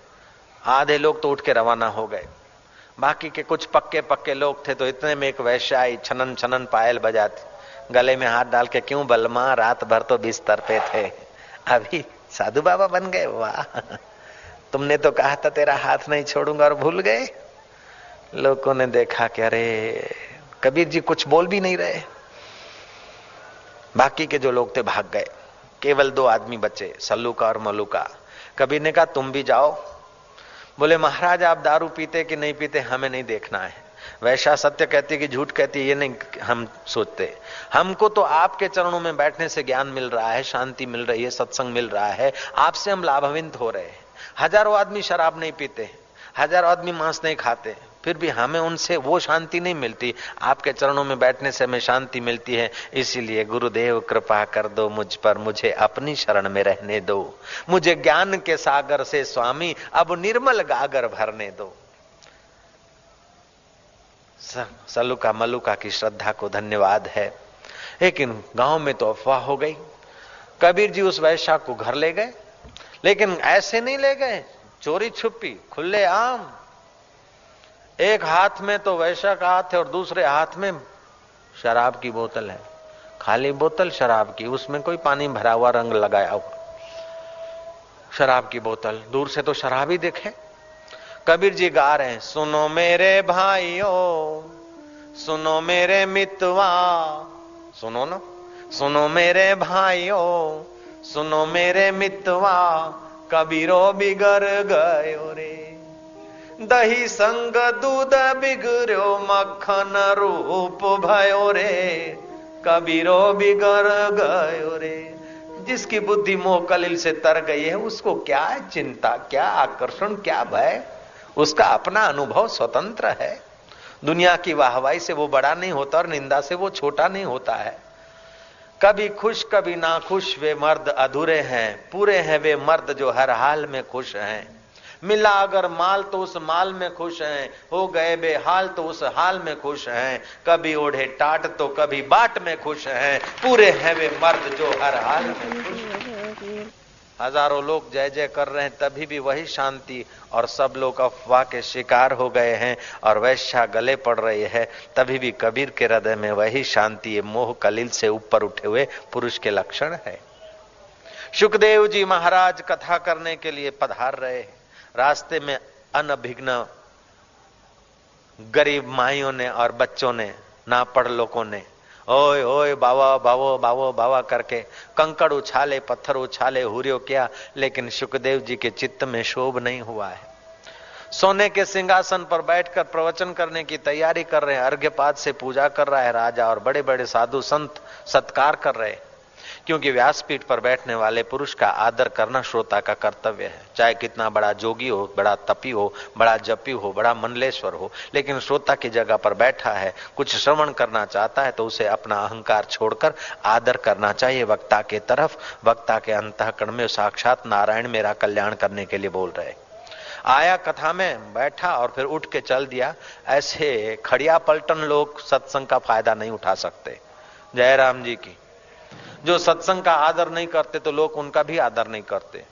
आधे लोग तो उठ के रवाना हो गए। बाकी के कुछ पक्के पक्के लोग थे तो इतने में एक वैश्य आई, छनन छनन पायल बजाती। गले में हाथ डाल के, क्यों बलमा, रात भर तो बिस्तर पे थे, अभी साधु बाबा बन गए, वाह। तुमने तो कहा था, तेरा हाथ नहीं छोड़ूँगा और भूल गए। लोगों ने देखा कि अरे, कबीर जी कुछ बोल भी नहीं रहे। बाकी के जो लोग थे, भाग गए। केवल दो आदमी बचे सल्लू का और मल्लू का कबीर ने कहा, तुम भी जाओ। बोले, महाराज, आप दारू पीते कि नहीं पीते, हमें नहीं देखना है। वैसा सत्य कहती है कि झूठ कहती है, ये नहीं हम सोचते। हमको तो आपके चरणों में बैठने से ज्ञान मिल रहा है, शांति मिल रही है, सत्संग मिल रहा है। आपसे हम लाभान्वित हो रहे हैं। हज़ारों आदमी शराब नहीं पीते, हज़ारों आदमी मांस नहीं खाते, फिर भी हमें उनसे वो शांति नहीं मिलती। आपके चरणों में बैठने से हमें शांति मिलती है, इसीलिए गुरुदेव कृपा कर दो मुझ पर, मुझे अपनी शरण में रहने दो। मुझे ज्ञान के सागर से स्वामी, अब निर्मल गागर भरने दो। सलुका मलुका की श्रद्धा को धन्यवाद है। लेकिन गाँव में तो अफवाह हो गई। कबीर जी उस वैश्या को घर ले गए, लेकिन ऐसे नहीं ले गए। चोरी छुपी, खुले आम। एक हाथ में तो वैश्य का हाथ है और दूसरे हाथ में शराब की बोतल है। खाली बोतल शराब की, उसमें कोई पानी भरा हुआ रंग लगाया हुआ शराब की बोतल, दूर से तो शराब ही देखे। कबीर जी गा रहे हैं, सुनो मेरे भाइयों, सुनो मेरे मितवा, सुनो ना, सुनो मेरे भाइयों, सुनो मेरे मितवा, कबीरो बिगड़ गयो रे। दही संग दूध बिगड़ो मक्खन रूप भयो रे। कबीरो बिगड़ गयो रे। जिसकी बुद्धि मोह कलिल से तर गई है, उसको क्या चिंता, क्या आकर्षण, क्या भय? उसका अपना अनुभव स्वतंत्र है। दुनिया की वाहवाई से वो बड़ा नहीं होता और निंदा से वो छोटा नहीं होता है। कभी खुश, कभी ना खुश वे मर्द अधूरे हैं। पूरे हैं, वे मर्द जो हर हाल में खुश हैं। मिला अगर माल तो उस माल में खुश हैं। हो गए बेहाल तो उस हाल में खुश हैं। कभी ओढ़े टाट तो कभी बाट में खुश हैं। पूरे हैं वे मर्द जो हर हाल में खुश हैं। हज़ारों लोग जय जय कर रहे हैं, तभी भी वही शांति और सब लोग अफवाह के शिकार हो गए हैं और वैश्या गले पड़ रही है। तभी भी कबीर के हृदय में वही शांति मोह कलिल से ऊपर उठे हुए पुरुष के लक्षण है। सुखदेव जी महाराज कथा करने के लिए पधार रहे हैं। रास्ते में अनभिघ्न गरीब माइयों ने और बच्चों ने ना पढ़ लोगों ने ओए ओए बावा बावो बावो बावा करके कंकड़ उछाले पत्थर उछाले हुरियो किया लेकिन सुखदेव जी के चित्त में शोभ नहीं हुआ है सोने के सिंहासन पर बैठकर प्रवचन करने की तैयारी कर रहे हैं अर्घ्यपात से पूजा कर रहा है राजा और बड़े बड़े साधु संत सत्कार कर रहे हैं क्योंकि व्यासपीठ पर बैठने वाले पुरुष का आदर करना श्रोता का कर्तव्य है। चाहे कितना बड़ा जोगी हो, बड़ा तपी हो, बड़ा जपी हो, बड़ा मनलेश्वर हो, लेकिन श्रोता की जगह पर बैठा है, कुछ श्रवण करना चाहता है तो उसे अपना अहंकार छोड़कर आदर करना चाहिए। वक्ता के तरफ़, वक्ता के अंतकरण में साक्षात नारायण मेरा कल्याण करने के लिए बोल रहे आया कथा में बैठा और फिर उठ के चल दिया। ऐसे खड़िया पलटन लोग सत्संग का फ़ायदा नहीं उठा सकते। जयराम जी की जो सत्संग का आदर नहीं करते तो लोग उनका भी आदर नहीं करते।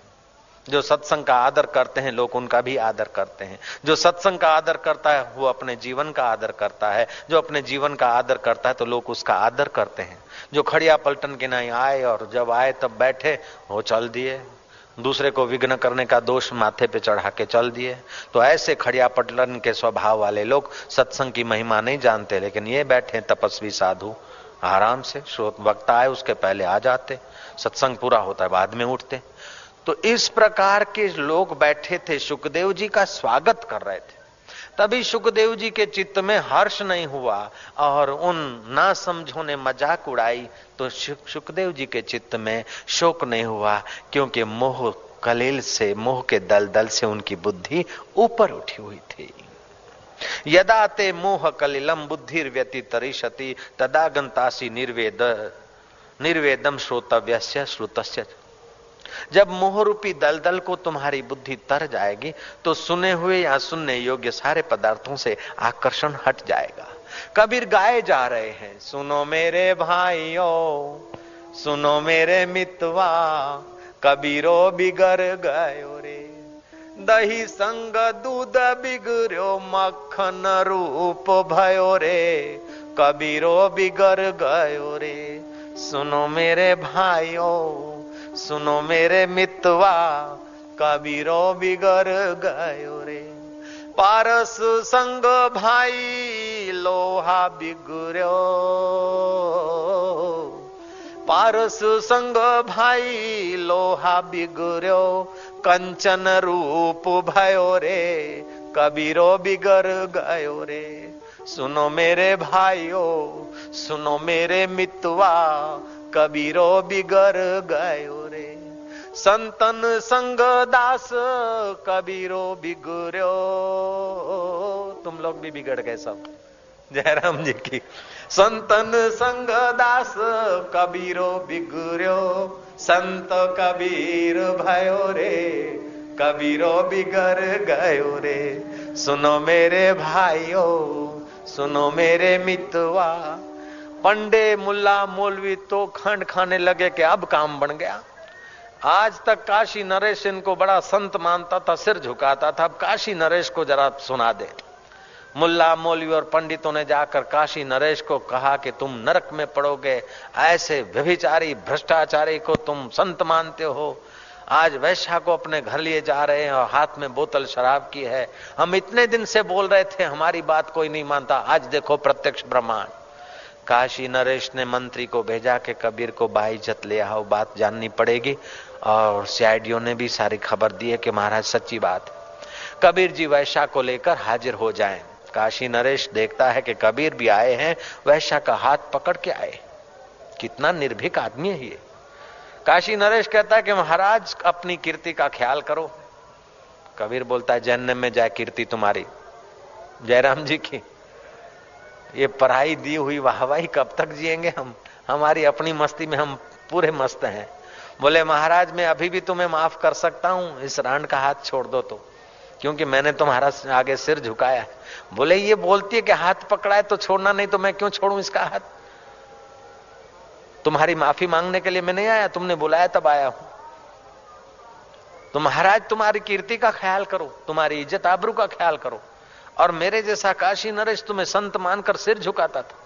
जो सत्संग का आदर करते हैं, लोग उनका भी आदर करते हैं। जो सत्संग का आदर करता है, वो अपने जीवन का आदर करता है। जो अपने जीवन का आदर करता है तो लोग उसका आदर करते हैं। जो खड़िया पलटन के नहीं आए और जब आए तब बैठे, वो चल दिए। दूसरे को विघ्न करने का दोष माथे पे चढ़ा के चल दिए। तो ऐसे खड़िया पटलन के स्वभाव वाले लोग सत्संग की महिमा नहीं जानते, लेकिन ये बैठे तपस्वी साधु। आराम से श्रोत वक्ता आए, उसके पहले आ जाते, सत्संग पूरा होता है, बाद में उठते। तो इस प्रकार के लोग बैठे थे, सुखदेव जी का स्वागत कर रहे थे। तभी सुखदेव जी के चित्त में हर्ष नहीं हुआ, और उन ना समझो ने मज़ाक उड़ाई तो सुखदेव जी के चित्त में शोक नहीं हुआ, क्योंकि मोह कलील से, मोह के दल दल से उनकी बुद्धि ऊपर उठी हुई थी। यदा ते मोह कलिलम बुद्धि व्यतितरिशति तदा गंतासी निर्वेद निर्वेदम श्रोतव्य श्रुतस्य। जब मोह रूपी दलदल को तुम्हारी बुद्धि तर जाएगी तो सुने हुए या सुनने योग्य सारे पदार्थों से आकर्षण हट जाएगा। कबीर गाए जा रहे हैं, सुनो मेरे भाइयों, सुनो मेरे मितवा, कबीरो बिगड़ गयो रे। दही संग दूध बिगड़ो मक्खन रूप भयो रे। कबीरो बिगड़ गयो रे। सुनो मेरे भाइयों, सुनो मेरे मितवा, कबीरो बिगड़ गयो रे। पारस संग भाई, लोहा बिगड़ो पारस संग भाई लोहा बिगड़ो कंचन रूप भयो रे, कबीरो बिगड़ गयो रे। सुनो मेरे भाइयों, सुनो मेरे मितवा, कबीरो बिगड़ गयो रे। संतन संग दास, कबीरो बिगड़ो तुम लोग भी बिगड़ गए सब। जयराम जी की। संतन संग दास कबीरो बिगड़ो संत कबीर भयो रे, कबीरो बिगड़ गयो रे। सुनो मेरे भाइयों, सुनो मेरे मितवा, पंडे मुल्ला मौलवी तो खंड खाने लगे कि अब काम बन गया। आज तक काशी नरेश इनको बड़ा संत मानता था, सिर झुकाता था, अब काशी नरेश को जरा सुना दे। मुल्ला मौलवी और पंडितों ने जाकर काशी नरेश को कहा कि तुम नरक में पड़ोगे, ऐसे व्यभिचारी, भ्रष्टाचारी को तुम संत मानते हो। आज वैश्या को अपने घर लिए जा रहे हैं और हाथ में बोतल शराब की है। हम इतने दिन से बोल रहे थे, हमारी बात कोई नहीं मानता। आज देखो प्रत्यक्ष ब्रह्मांड। काशी नरेश ने मंत्री को भेजा कि कबीर को बाइज्जत ले आओ, बात जाननी पड़ेगी। और सीआईडीओ ने भी सारी खबर दी है कि महाराज, सच्ची बात कबीर जी वैशा को लेकर हाजिर हो जाएँ। काशी नरेश देखता है कि कबीर भी आए हैं, वैश्या का हाथ पकड़ के आए। कितना निर्भीक आदमी है ये। काशी नरेश कहता है कि महाराज, अपनी कीर्ति का ख्याल करो। कबीर बोलता है, जन्म में जाए कीर्ति तुम्हारी। जयराम जी की, ये पढ़ाई दी हुई वाहवाही कब तक जिएँगे हम? हमारी अपनी मस्ती में हम पूरे मस्त हैं। बोले, महाराज, मैं अभी भी तुम्हें माफ़ कर सकता हूँ, इस रांड का हाथ छोड़ दो तो। क्योंकि मैंने तुम्हारा आगे सिर झुकाया बोले, ये बोलती है कि हाथ पकड़ा है तो छोड़ना नहीं तो मैं क्यों छोड़ू इसका हाथ? तुम्हारी माफ़ी मांगने के लिए मैं नहीं आया, तुमने बुलाया तब आया हूँ। तो महाराज, तुम्हारी कीर्ति का ख्याल करो, तुम्हारी इज़्ज़त आबरू का ख्याल करो। और मेरे जैसा काशी नरेश तुम्हें संत मानकर सिर झुकाता था।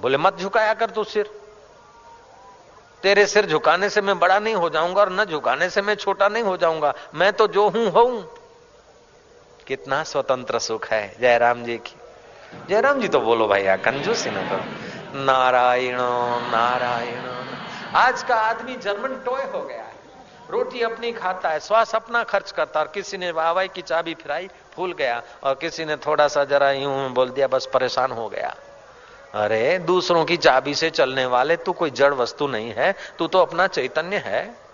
बोले, मत झुकाया कर तू सिर। तेरे सिर झुकाने से मैं बड़ा नहीं हो जाऊँगा और न झुकाने से मैं छोटा नहीं हो जाऊँगा। मैं तो जो हूँ हूँ। कितना स्वतंत्र सुख है, जयराम जी की। जयराम जी तो बोलो भैया, कंजूसी ना करो। नारायण नारायण। आज का आदमी जर्मन टॉय हो गया है। रोटी अपनी खाता है, श्वास अपना खर्च करता और किसी ने वाहवाई की चाबी फिराई फूल गया। और किसी ने थोड़ा सा जरा यूँ बोल दिया, बस परेशान हो गया। अरे, दूसरों की चाबी से चलने वाले, तू कोई जड़ वस्तु नहीं है, तू तो अपना चैतन्य है।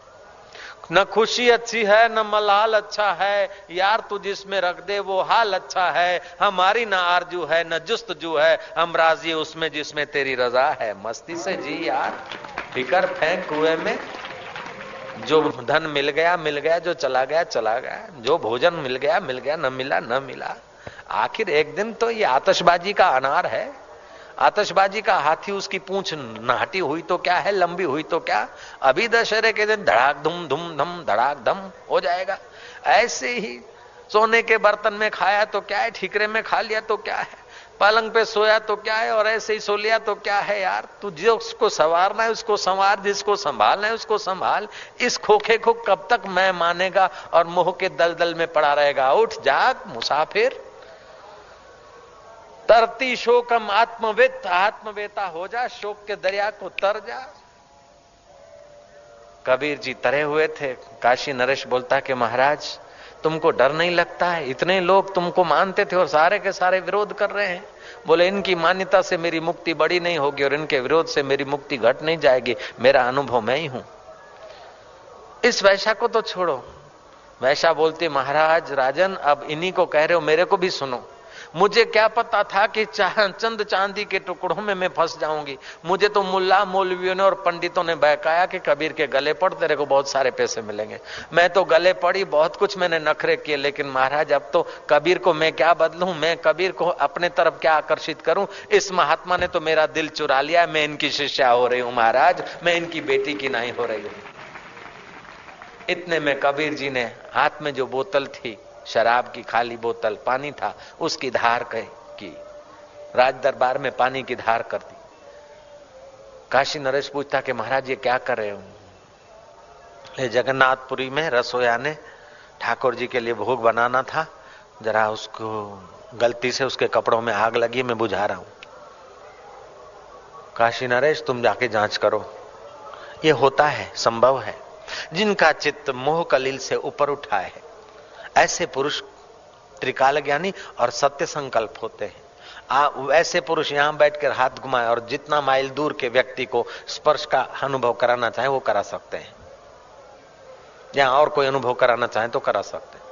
न खुशी अच्छी है, न मलाल अच्छा है। यार तू जिसमें रख दे, वो हाल अच्छा है। हमारी न आरज़ू है, न जुस्त जू है। हम राज़ी उसमें जिसमें तेरी रजा है। मस्ती से जी यार। फिकर फेंक कुएँ में। जो धन मिल गया मिल गया। जो चला गया चला गया। जो भोजन मिल गया मिल गया, न मिला न मिला। आखिर एक दिन तो ये आतशबाजी का अनार है। आतशबाजी का हाथी उसकी पूंछ नाटी हुई तो क्या है, लंबी हुई तो क्या? अभी दशहरे के दिन धड़ाक धुम धुम धम धड़ाक धम हो जाएगा। ऐसे ही सोने के बर्तन में खाया तो क्या है, ठीकरे में खा लिया तो क्या है, पलंग पे सोया तो क्या है, और ऐसे ही सो लिया तो क्या है यार? तू जिसको सवारना है, उसको संवार, जिसको संभालना है, उसको संभाल। इस खोखे को कब तक मैं मानेगा, और मोह के दलदल में पड़ा रहेगा? उठ, जाग, मुसाफिर। तरती शोकम आत्मवेत आत्मवेता हो जा, शोक के दरिया को तर जा। कबीर जी तरे हुए थे। काशी नरेश बोलता कि महाराज, तुमको डर नहीं लगता है? इतने लोग तुमको मानते थे और सारे के सारे विरोध कर रहे हैं। बोले, इनकी मान्यता से मेरी मुक्ति बड़ी नहीं होगी और इनके विरोध से मेरी मुक्ति घट नहीं जाएगी। मेरा अनुभव मैं ही हूँ। इस वैशा को तो छोड़ो। वैशा बोलती, महाराज, राजन, अब इन्हीं को कह रहे हो, मेरे को भी सुनो। मुझे क्या पता था कि चंद चांदी के टुकड़ों में मैं फंस जाऊँगी? मुझे तो मुल्ला, मौलवियों ने और पंडितों ने बहकाया कि कबीर के गले पड़ तेरे को बहुत सारे पैसे मिलेंगे। मैं तो गले पड़ी, बहुत कुछ मैंने नखरे किए, लेकिन महाराज, अब तो कबीर को मैं क्या बदलू? मैं कबीर को अपने तरफ़ क्या आकर्षित करूँ? इस महात्मा ने तो मेरा दिल चुरा लिया, मैं इनकी शिष्या हो रही हूँ, महाराज, मैं इनकी बेटी की नहीं हो रही हूँ। इतने में कबीर जी ने हाथ में जो बोतल थी शराब की खाली बोतल पानी था, उसकी धार की। राज दरबार में पानी की धार कर दी। काशी नरेश पूछता कि महाराज ये क्या कर रहे हो? ये जगन्नाथपुरी में रसोया ने ठाकुर जी के लिए भोग बनाना था। जरा उसको गलती से उसके कपड़ों में आग लगी, मैं बुझा रहा हूँ। काशी नरेश, तुम जाके जाँच करो। ये होता है, संभव है। जिनका चित्त मोह कलील से ऊपर उठा है ऐसे पुरुष त्रिकाल ज्ञानी और सत्य संकल्प होते हैं। आ, ऐसे पुरुष यहाँ बैठकर हाथ घुमाए और जितना माइल दूर के व्यक्ति को स्पर्श का अनुभव कराना चाहे वो करा सकते हैं। या और कोई अनुभव कराना चाहे तो करा सकते हैं।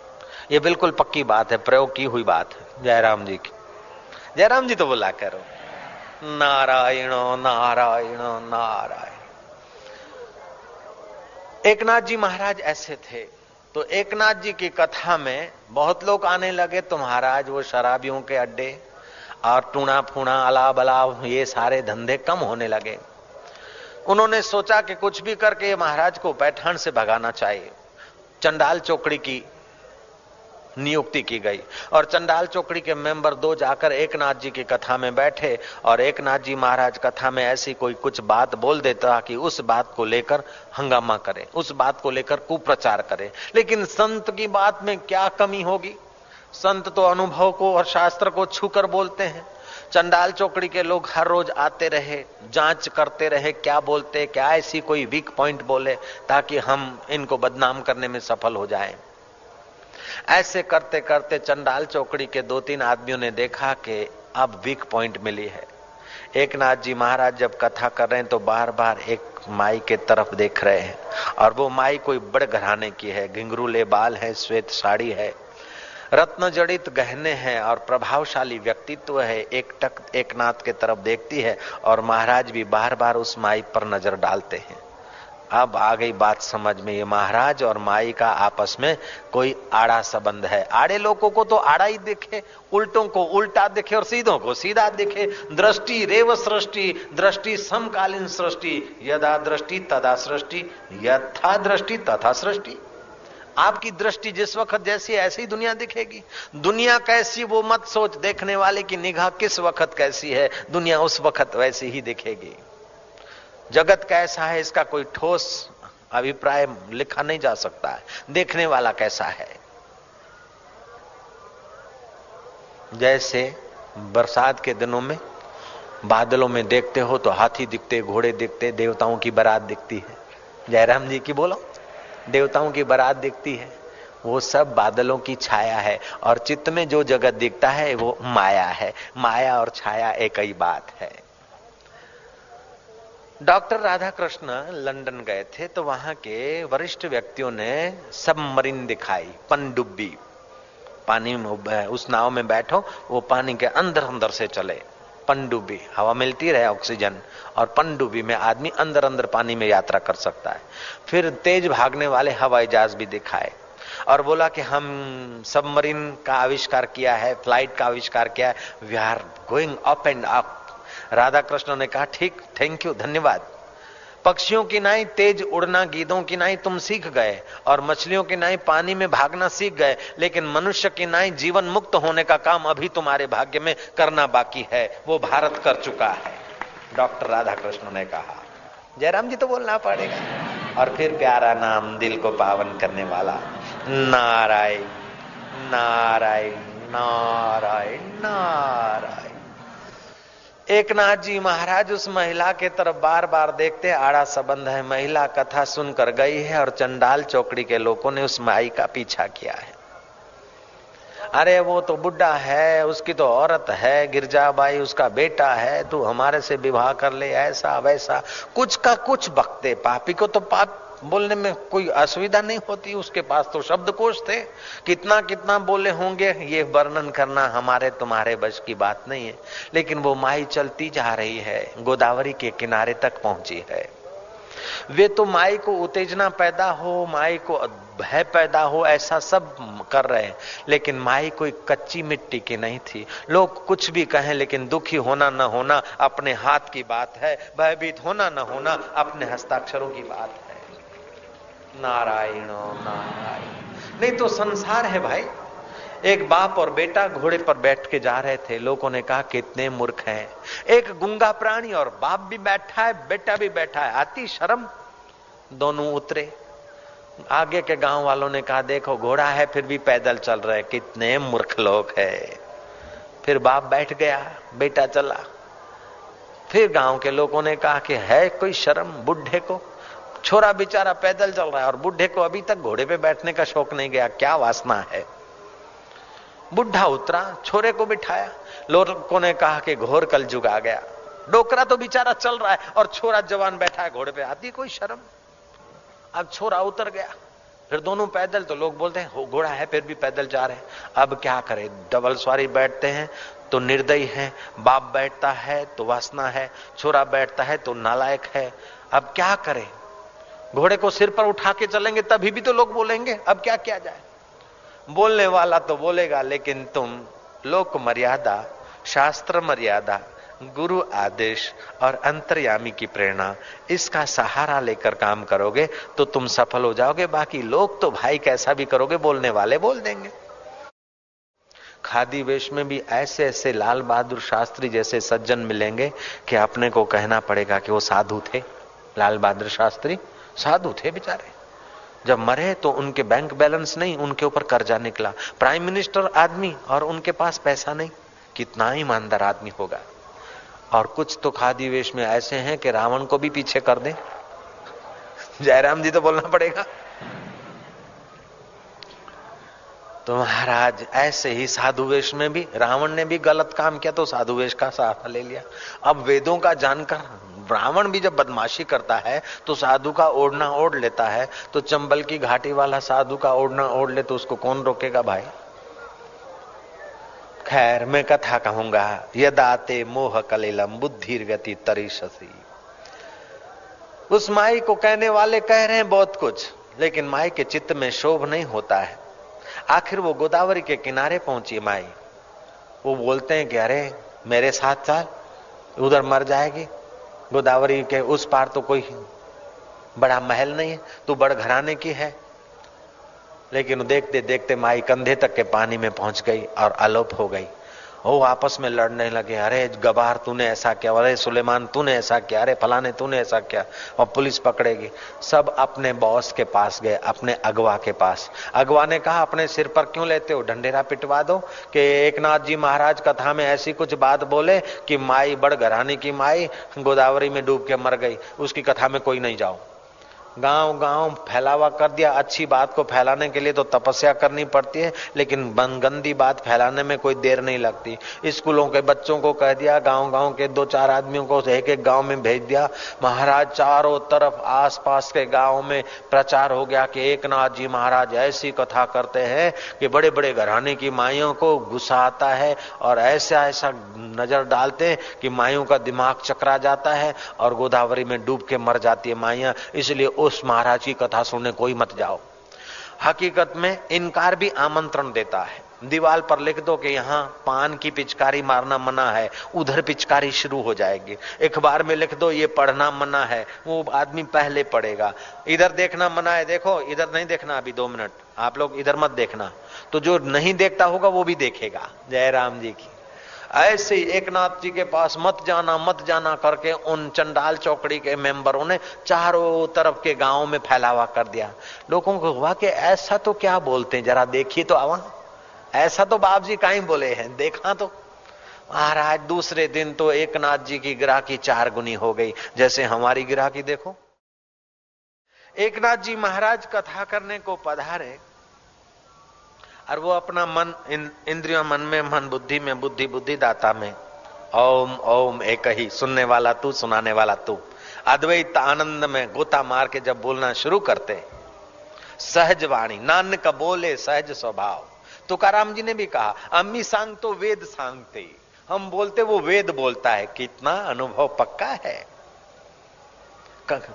ये बिल्कुल पक्की बात है प्रयोग की हुई बात है। जयराम जी की। जयराम जी तो बोला करो नारायण नारायण नारायण। एकनाथ जी महाराज ऐसे थे। तो एकनाथ जी की कथा में बहुत लोग आने लगे तो महाराज वो शराबियों के अड्डे और टूणा फूणा अलाब अलाब ये सारे धंधे कम होने लगे। उन्होंने सोचा कि कुछ भी करके महाराज को पैठान से भगाना चाहिए। चंडाल चौकड़ी की नियुक्ति की गई। और चंडाल चौकड़ी के मेंबर दो जाकर एक नाथ जी की कथा में बैठे और एक नाथ जी महाराज कथा में ऐसी कोई कुछ बात बोल देता कि उस बात को लेकर हंगामा करे, उस बात को लेकर कुप्रचार करे। लेकिन संत की बात में क्या कमी होगी? संत तो अनुभव को और शास्त्र को छूकर बोलते हैं। चंडाल चौकड़ी के लोग हर रोज आते रहे, जाँच करते रहे, क्या बोलते, क्या ऐसी कोई वीक पॉइंट बोले, ताकि हम इनको बदनाम करने में सफल हो जाएँ। ऐसे करते करते चंडाल चौकड़ी के दो तीन आदमियों ने देखा कि अब वीक पॉइंट मिली है। एक नाथ जी महाराज जब कथा कर रहे हैं तो बार बार एक माई के तरफ़ देख रहे हैं और वो माई कोई बड़े घराने की है। घिंगरूले बाल है, श्वेत साड़ी है रत्न जड़ित गहने हैं और प्रभावशाली व्यक्तित्व है। एक टक एक नाथ के तरफ़ देखती है और महाराज भी बार बार उस माई पर नज़र डालते हैं। अब आ गई बात समझ में ये महाराज और माई का आपस में कोई आड़ा संबंध है। आड़े लोगों को तो आड़ा ही दिखे, उल्टों को उल्टा दिखे और सीधों को सीधा दिखे। दृष्टि रेव सृष्टि, दृष्टि समकालीन सृष्टि, यदा दृष्टि तदा सृष्टि, यथा दृष्टि तथा सृष्टि। आपकी दृष्टि जिस वक्त जैसी ऐसी ही दुनिया दिखेगी। दुनिया कैसी, वो मत सोच देखने वाले की निगाह किस वक्त कैसी है, दुनिया उस वक्त वैसी ही दिखेगी। जगत कैसा है, इसका कोई ठोस अभिप्राय लिखा नहीं जा सकता है। देखने वाला कैसा है? जैसे बरसात के दिनों में बादलों में देखते हो तो हाथी दिखते, घोड़े दिखते, देवताओं की बारात दिखती है। जयराम जी की बोलो, देवताओं की बारात दिखती है। वो सब बादलों की छाया है और चित्त में जो जगत दिखता है, वो माया है। माया और छाया एक ही बात है। डॉक्टर राधा कृष्ण लंदन गए थे तो वहाँ के वरिष्ठ व्यक्तियों ने सबमरीन दिखाई, पनडुब्बी। पानी में उस नाव में बैठो, वो पानी के अंदर अंदर से चले। पनडुब्बी, हवा मिलती रहे, ऑक्सीजन, और पनडुब्बी में आदमी अंदर अंदर पानी में यात्रा कर सकता है। फिर तेज भागने वाले हवाई जहाज़ भी दिखाए, और बोला कि हम सबमरीन का आविष्कार किया है, फ़्लाइट का आविष्कार किया है। We are going up and up Radha Krishna ने कहा, ठीक थैंक यू धन्यवाद। पक्षियों की नाई तेज उड़ना, गीदों की नाई तुम सीख गए, और मछलियों की नाई पानी में भागना सीख गए, लेकिन मनुष्य की नाई जीवन मुक्त होने का काम अभी तुम्हारे भाग्य में करना बाकी है, वो भारत कर चुका है। डॉक्टर राधा कृष्ण ने कहा, जयराम जी तो बोलना पड़ेगा। और फिर प्यारा नाम दिल को पावन करने वाला, नारायण नारायण नारायण नारायण। एक नाथ जी महाराज, उस महिला के तरफ़ बार बार देखते आड़ा संबंध है। महिला कथा सुनकर गई है और चंडाल चौकड़ी के लोगों ने उस माई का पीछा किया है। अरे, वो तो बुढ़ा है, उसकी तो औरत है, गिरजाबाई उसका बेटा है, तू हमारे से विवाह कर ले, ऐसा वैसा। कुछ का कुछ बकते पापी को तो पाप बोलने में कोई असुविधा नहीं होती। उसके पास तो शब्दकोश थे। कितना कितना बोले होंगे, ये वर्णन करना हमारे तुम्हारे बस की बात नहीं है। लेकिन वो माई चलती जा रही है, गोदावरी के किनारे तक पहुँची है। वे तो माई को उत्तेजना पैदा हो, माई को भय पैदा हो, ऐसा सब कर रहे हैं। लेकिन माई कोई कच्ची मिट्टी की नहीं थी। लोग कुछ भी कहें, लेकिन दुखी होना न होना अपने हाथ की बात है। भयभीत होना न होना अपने हस्ताक्षरों की बात है। नारायण नारायण। नहीं तो संसार है भाई। एक बाप और बेटा घोड़े पर बैठ के जा रहे थे। लोगों ने कहा, कितने मूर्ख हैं। एक गुंगा प्राणी और बाप भी बैठा है, बेटा भी बैठा है। आती शर्म। दोनों उतरे। आगे के गाँव वालों ने कहा, देखो, घोड़ा है, फिर भी पैदल चल रहे कितने मूर्ख लोग है। फिर बाप बैठ गया, बेटा चला। फिर गाँव के लोगों ने कहा कि है कोई शर्म बुढ़े को? छोरा बेचारा पैदल चल रहा है और बुढ़े को अभी तक घोड़े पे बैठने का शौक नहीं गया। क्या वासना है? बुढ़ा उतरा, छोरे को बिठाया। लोगों ने कहा कि घोर कल जुग आ गया। डोकरा तो बेचारा चल रहा है और छोरा जवान बैठा है घोड़े पे। आती कोई शर्म? अब छोरा उतर गया। फिर दोनों पैदल तो लोग बोलते हैं, घोड़ा है, फिर भी पैदल जा रहे हैं। अब क्या करें? डबल सवारी बैठते हैं तो निर्दयी है। बाप बैठता है तो वासना है। छोरा बैठता है तो नालायक है। अब क्या करें? घोड़े को सिर पर उठा के चलेंगे, तभी भी तो लोग बोलेंगे, अब क्या किया जाए? बोलने वाला तो बोलेगा, लेकिन तुम लोक मर्यादा, शास्त्र मर्यादा, गुरु आदेश और अंतर्यामी की प्रेरणा, इसका सहारा लेकर काम करोगे तो तुम सफल हो जाओगे, बाकी लोग तो भाई कैसा भी करोगे, बोलने वाले बोल देंगे। खादी वेश में भी ऐसे ऐसे लाल बहादुर शास्त्री जैसे सज्जन मिलेंगे कि अपने को कहना पड़ेगा कि वो साधु थे, लाल बहादुर शास्त्री। साधु थे बेचारे। जब मरे तो उनके बैंक बैलेंस नहीं, उनके ऊपर कर्जा निकला। प्राइम मिनिस्टर आदमी और उनके पास पैसा नहीं। कितना ईमानदार आदमी होगा। और कुछ तो खादी वेश में ऐसे हैं कि रावण को भी पीछे कर दे। जयराम जी तो बोलना पड़ेगा। तो महाराज, ऐसे ही साधु वेश में भी, रावण ने भी गलत काम किया तो साधु वेश का सहारा ले लिया। अब वेदों का जानकर। ब्राह्मण भी जब बदमाशी करता है तो साधु का ओढ़ना ओढ़ लेता है तो चंबल की घाटी वाला साधु का ओढ़ना ओढ़ ले तो उसको कौन रोकेगा भाई? खैर, मैं कथा कहूँगा यदाते मोह कलेलम, बुद्धि गति तरीशसी उस माई को कहने वाले कह रहे हैं बहुत कुछ, लेकिन माई के चित्त में शोभ नहीं होता है। आखिर वो गोदावरी के किनारे पहुँची माई। वो बोलते हैं कि अरे, मेरे साथ साल उधर मर जाएगी। गोदावरी के उस पार तो कोई बड़ा महल नहीं है, तू बड़ घराने की है। लेकिन देखते देखते माई कंधे तक के पानी में पहुँच गई और अलोप हो गई। वो आपस में लड़ने लगे, अरे गबार तूने ऐसा किया, अरे, सुलेमान तूने ऐसा किया, अरे, फलाने तूने ऐसा किया। और पुलिस पकड़ेगी। सब अपने बॉस के पास गए, अपने अगवा के पास। अगवा ने कहा, अपने सिर पर क्यों लेते हो? ढंडेरा पिटवा दो कि एक नाथ जी महाराज कथा में ऐसी कुछ बात बोले कि माई बड़ घरानी की माई गोदावरी में डूब के मर गई, उसकी कथा में कोई नहीं जाओ। गाँव गाँव फैलावा कर दिया। अच्छी बात को फैलाने के लिए तो तपस्या करनी पड़ती है, लेकिन गंदी बात फैलाने में कोई देर नहीं लगती। स्कूलों के बच्चों को कह दिया, गाँव गाँव के दो चार आदमियों को एक एक गाँव में भेज दिया। महाराज चारों तरफ़ आसपास के गाँव में प्रचार हो गया कि एक नाथ जी महाराज ऐसी कथा करते हैं कि बड़े बड़े घराने की माइयों को गुस्सा आता है और ऐसा ऐसा नज़र डालते हैं कि माइयों का दिमाग चकरा जाता है और गोदावरी में डूब के मर जाती है माइया। इसलिए उस महाराज की कथा सुनने कोई मत जाओ। हकीकत में इनकार भी आमंत्रण देता है। दीवाल पर लिख दो कि यहाँ पान की पिचकारी मारना मना है, उधर पिचकारी शुरू हो जाएगी। अखबार में लिख दो, ये पढ़ना मना है, वो आदमी पहले पढ़ेगा। इधर देखना मना है, देखो, इधर नहीं देखना अभी दो मिनट। आप लोग इधर मत देखना। तो जो नहीं देखता होगा, वो भी देखेगा। जय राम जी की। ऐसे एक नाथ जी के पास मत जाना मत जाना करके उन चंडाल चौकड़ी के मेंबरों ने चारों तरफ़ के गाँव में फैलावा कर दिया। लोगों को हुआ कि ऐसा तो क्या बोलते हैं? जरा देखिए तो आवा। ऐसा तो बाप जी कहीं बोले हैं। देखा तो। महाराज, दूसरे दिन तो एक नाथ जी की गिराकी चार गुनी हो गई। जैसे हमारी गिराकी देखो। एक नाथ जी महाराज कथा करने को पधारे। और वो अपना मन इंद्रियों मन में, मन बुद्धि में, बुद्धि बुद्धि दाता में। ओम ओम, एक ही, सुनने वाला तू, सुनाने वाला तू। अद्वैत आनंद में गोता मार के जब बोलना शुरू करते, सहज वाणी नान का बोले सहज स्वभाव। तुकाराम जी ने भी कहा, अम्मी सांग तो वेद सांगते। हम बोलते, वो वेद बोलता है। कितना अनुभव पक्का है।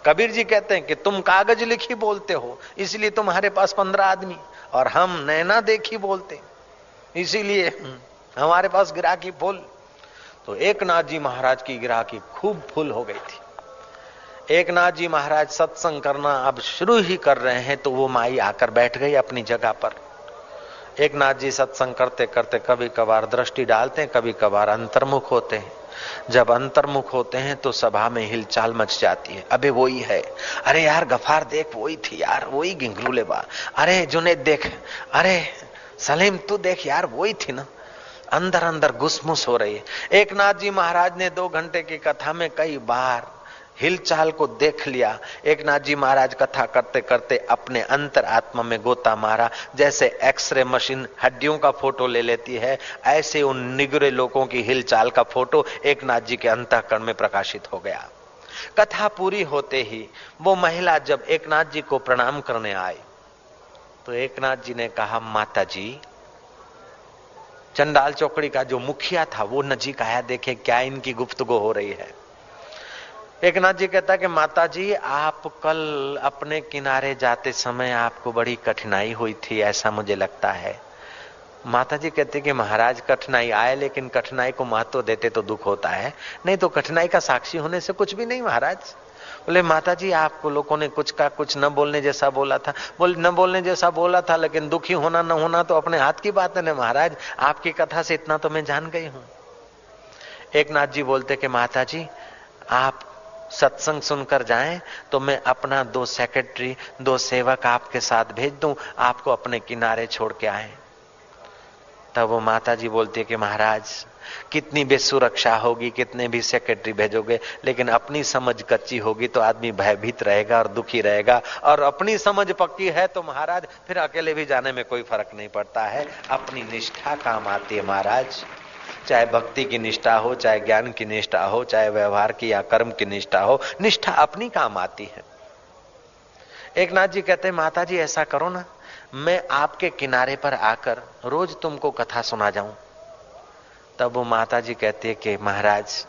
कबीर जी कहते हैं कि तुम कागज़ लिखी बोलते हो, इसलिए तुम्हारे पास पंद्रह आदमी। और हम नैना देखी बोलते इसीलिए हमारे पास गिराकी फूल। तो एक नाथ जी महाराज की गिराकी खूब फुल हो गई थी। एक नाथ जी महाराज सत्संग करना अब शुरू ही कर रहे हैं तो वो माई आकर बैठ गई अपनी जगह पर। एक नाथ जी सत्संग करते करते कभी कभार दृष्टि डालते हैं कभी कभार अंतर्मुख होते हैं। जब अंतर्मुख होते हैं तो सभा में हिलचाल मच जाती है। अबे वही है। अरे यार, गफार देख, वही थी यार, वही घिंगरू ले अरे जुनेद देख, अरे सलीम, तू देख यार, वही थी ना। अंदर अंदर घुसमुस हो रही है। एक नाथ जी महाराज ने दो घंटे की कथा में कई बार हिलचाल को देख लिया। एक नाथ जी महाराज कथा करते करते अपने अंतर आत्मा में गोता मारा। जैसे एक्सरे मशीन हड्डियों का फ़ोटो ले लेती है, ऐसे उन निगरे लोगों की हिलचाल का फ़ोटो एक नाथ जी के अंतकरण में प्रकाशित हो गया। कथा पूरी होते ही वो महिला जब एक नाथ जी को प्रणाम करने आई तो एक नाथ जी ने कहा माता जी चंडाल चौकड़ी का जो मुखिया था, वो नजीक आया, देखे क्या इनकी गुफ्तगु हो रही है। एक नाथ जी कहता है कि माता जी आप कल अपने किनारे जाते समय आपको बड़ी कठिनाई हुई थी, ऐसा मुझे लगता है। माता जी कहते कि महाराज, कठिनाई आए, लेकिन कठिनाई को महत्व देते तो दुख होता है। नहीं तो कठिनाई का साक्षी होने से कुछ भी नहीं, महाराज। बोले माता जी आपको लोगों ने कुछ का कुछ न बोलने जैसा बोला था। बोले, न बोलने जैसा बोला था, लेकिन दुखी होना न होना तो अपने हाथ की बात है ना, महाराज। आपकी कथा से इतना तो मैं जान गई हूँ। एक नाथ जी बोलते कि माता जी आप सत्संग सुनकर जाएँ तो मैं अपना दो सेक्रेटरी दो सेवक आपके साथ भेज दूँ, आपको अपने किनारे छोड़ के आए। तब वो माता जी बोलती है कि महाराज, कितनी भी सुरक्षा होगी, कितने भी सेक्रेटरी भेजोगे, लेकिन अपनी समझ कच्ची होगी तो आदमी भयभीत रहेगा और दुखी रहेगा। और अपनी समझ पक्की है तो महाराज, फिर अकेले भी जाने में कोई फ़र्क नहीं पड़ता है। अपनी निष्ठा काम आती है महाराज। चाहे भक्ति की निष्ठा हो, चाहे ज्ञान की निष्ठा हो, चाहे व्यवहार की या कर्म की निष्ठा हो, निष्ठा अपनी काम आती है। एक नाथ जी कहते हैं, माता जी, ऐसा करो ना, मैं आपके किनारे पर आकर रोज तुमको कथा सुना जाऊँ। तब वो माता जी कहती है कि, महाराज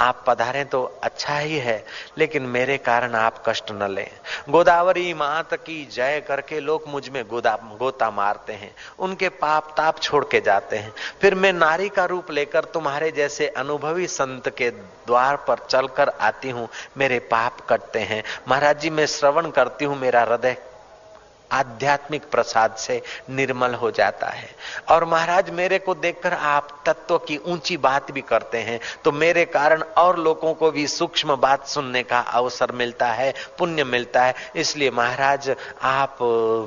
आप पधारें तो अच्छा ही है, लेकिन मेरे कारण आप कष्ट न लें। गोदावरी मात की जय करके लोग मुझमें गोदा, गोता मारते हैं। उनके पाप ताप छोड़ के जाते हैं। फिर मैं नारी का रूप लेकर तुम्हारे जैसे अनुभवी संत के द्वार पर चलकर आती हूँ। मेरे पाप कटते हैं। महाराज जी, मैं श्रवण करती हूँ, मेरा हृदय आध्यात्मिक प्रसाद से निर्मल हो जाता है। और महाराज, मेरे को देखकर आप तत्व की ऊँची बात भी करते हैं तो मेरे कारण और लोगों को भी सूक्ष्म बात सुनने का अवसर मिलता है, पुण्य मिलता है। इसलिए महाराज, आप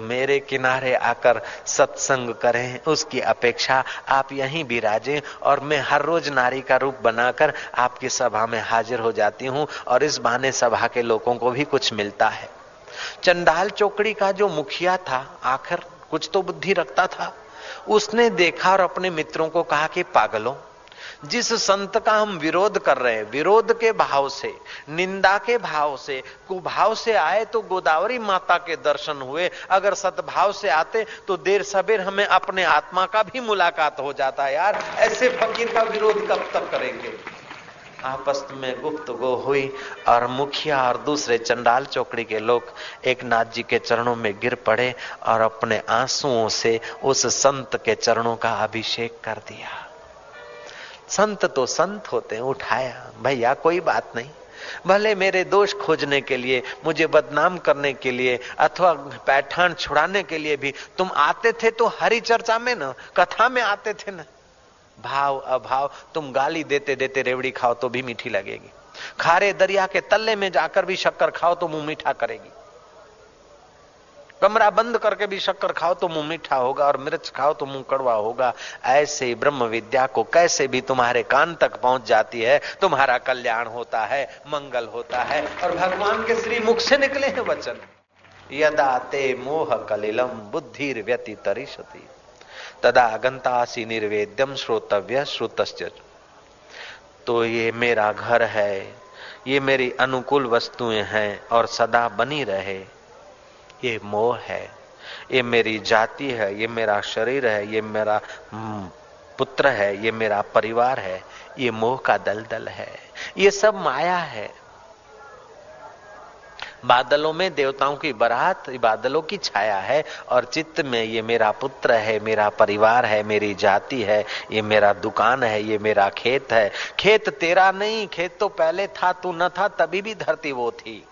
मेरे किनारे आकर सत्संग करें, उसकी अपेक्षा आप यहीं विराजें, और मैं हर रोज नारी का रूप बनाकर आपकी सभा में हाजिर हो जाती हूँ, और इस बहाने सभा के लोगों को भी कुछ मिलता है। चंडाल चौकड़ी का जो मुखिया था, आखिर कुछ तो बुद्धि रखता था। उसने देखा और अपने मित्रों को कहा कि पागलों, जिस संत का हम विरोध कर रहे हैं, विरोध के भाव से, निंदा के भाव से, कुभाव से आए तो गोदावरी माता के दर्शन हुए। अगर सद्भाव से आते तो देर सबेर हमें अपने आत्मा का भी मुलाकात हो जाता यार। ऐसे फकीर का विरोध कब तक करेंगे? आपस में गुप्त गो हुई और मुखिया और दूसरे चंडाल चौकड़ी के लोग एक नाथ जी के चरणों में गिर पड़े और अपने आंसुओं से उस संत के चरणों का अभिषेक कर दिया। संत तो संत होते हैं, उठाया, भैया, कोई बात नहीं। भले मेरे दोष खोजने के लिए, मुझे बदनाम करने के लिए अथवा पैठान छुड़ाने के लिए भी तुम आते थे तो हरी चर्चा में ना, कथा में आते थे ना। भाव, अभाव, तुम गाली देते देते रेवड़ी खाओ तो भी मीठी लगेगी। खारे दरिया के तल्ले में जाकर भी शक्कर खाओ तो मुँह मीठा करेगी। कमरा बंद करके भी शक्कर खाओ तो मुँह मीठा होगा और मिर्च खाओ तो मुँह कड़वा होगा। ऐसे ब्रह्म विद्या को कैसे भी तुम्हारे कान तक पहुँच जाती है, तुम्हारा कल्याण होता है, मंगल होता है और भगवान के श्री मुख से निकले हैं वचन। यदा ते मोह कलिलम बुद्धि व्यति तरिशती तदा गंतासी निर्वेद्यम श्रोतव्य श्रुत तो ये मेरा घर है ये मेरी अनुकूल वस्तुएँ हैं और सदा बनी रहे। ये मोह है ये मेरी जाति है ये मेरा शरीर है ये मेरा हम्म, पुत्र है ये मेरा परिवार है ये मोह का दलदल है। ये सब माया है। बादलों में देवताओं की बरात, बादलों की छाया है और चित्त में ये मेरा पुत्र है, मेरा परिवार है, मेरी जाति है, ये मेरा दुकान है, ये मेरा खेत है। खेत तेरा नहीं, खेत तो पहले था, तू न था, तभी भी धरती वो थी।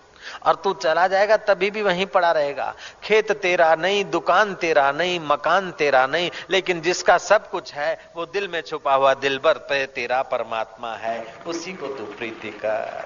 और तू चला जाएगा, तभी भी वहीं पड़ा रहेगा। खेत तेरा नहीं, दुकान तेरा नहीं, मकान तेरा नहीं, लेकिन जिसका सब कुछ है, वो दिल में छुपा हुआ दिल भर तेरा परमात्मा है। उसी को तू प्रीति कर।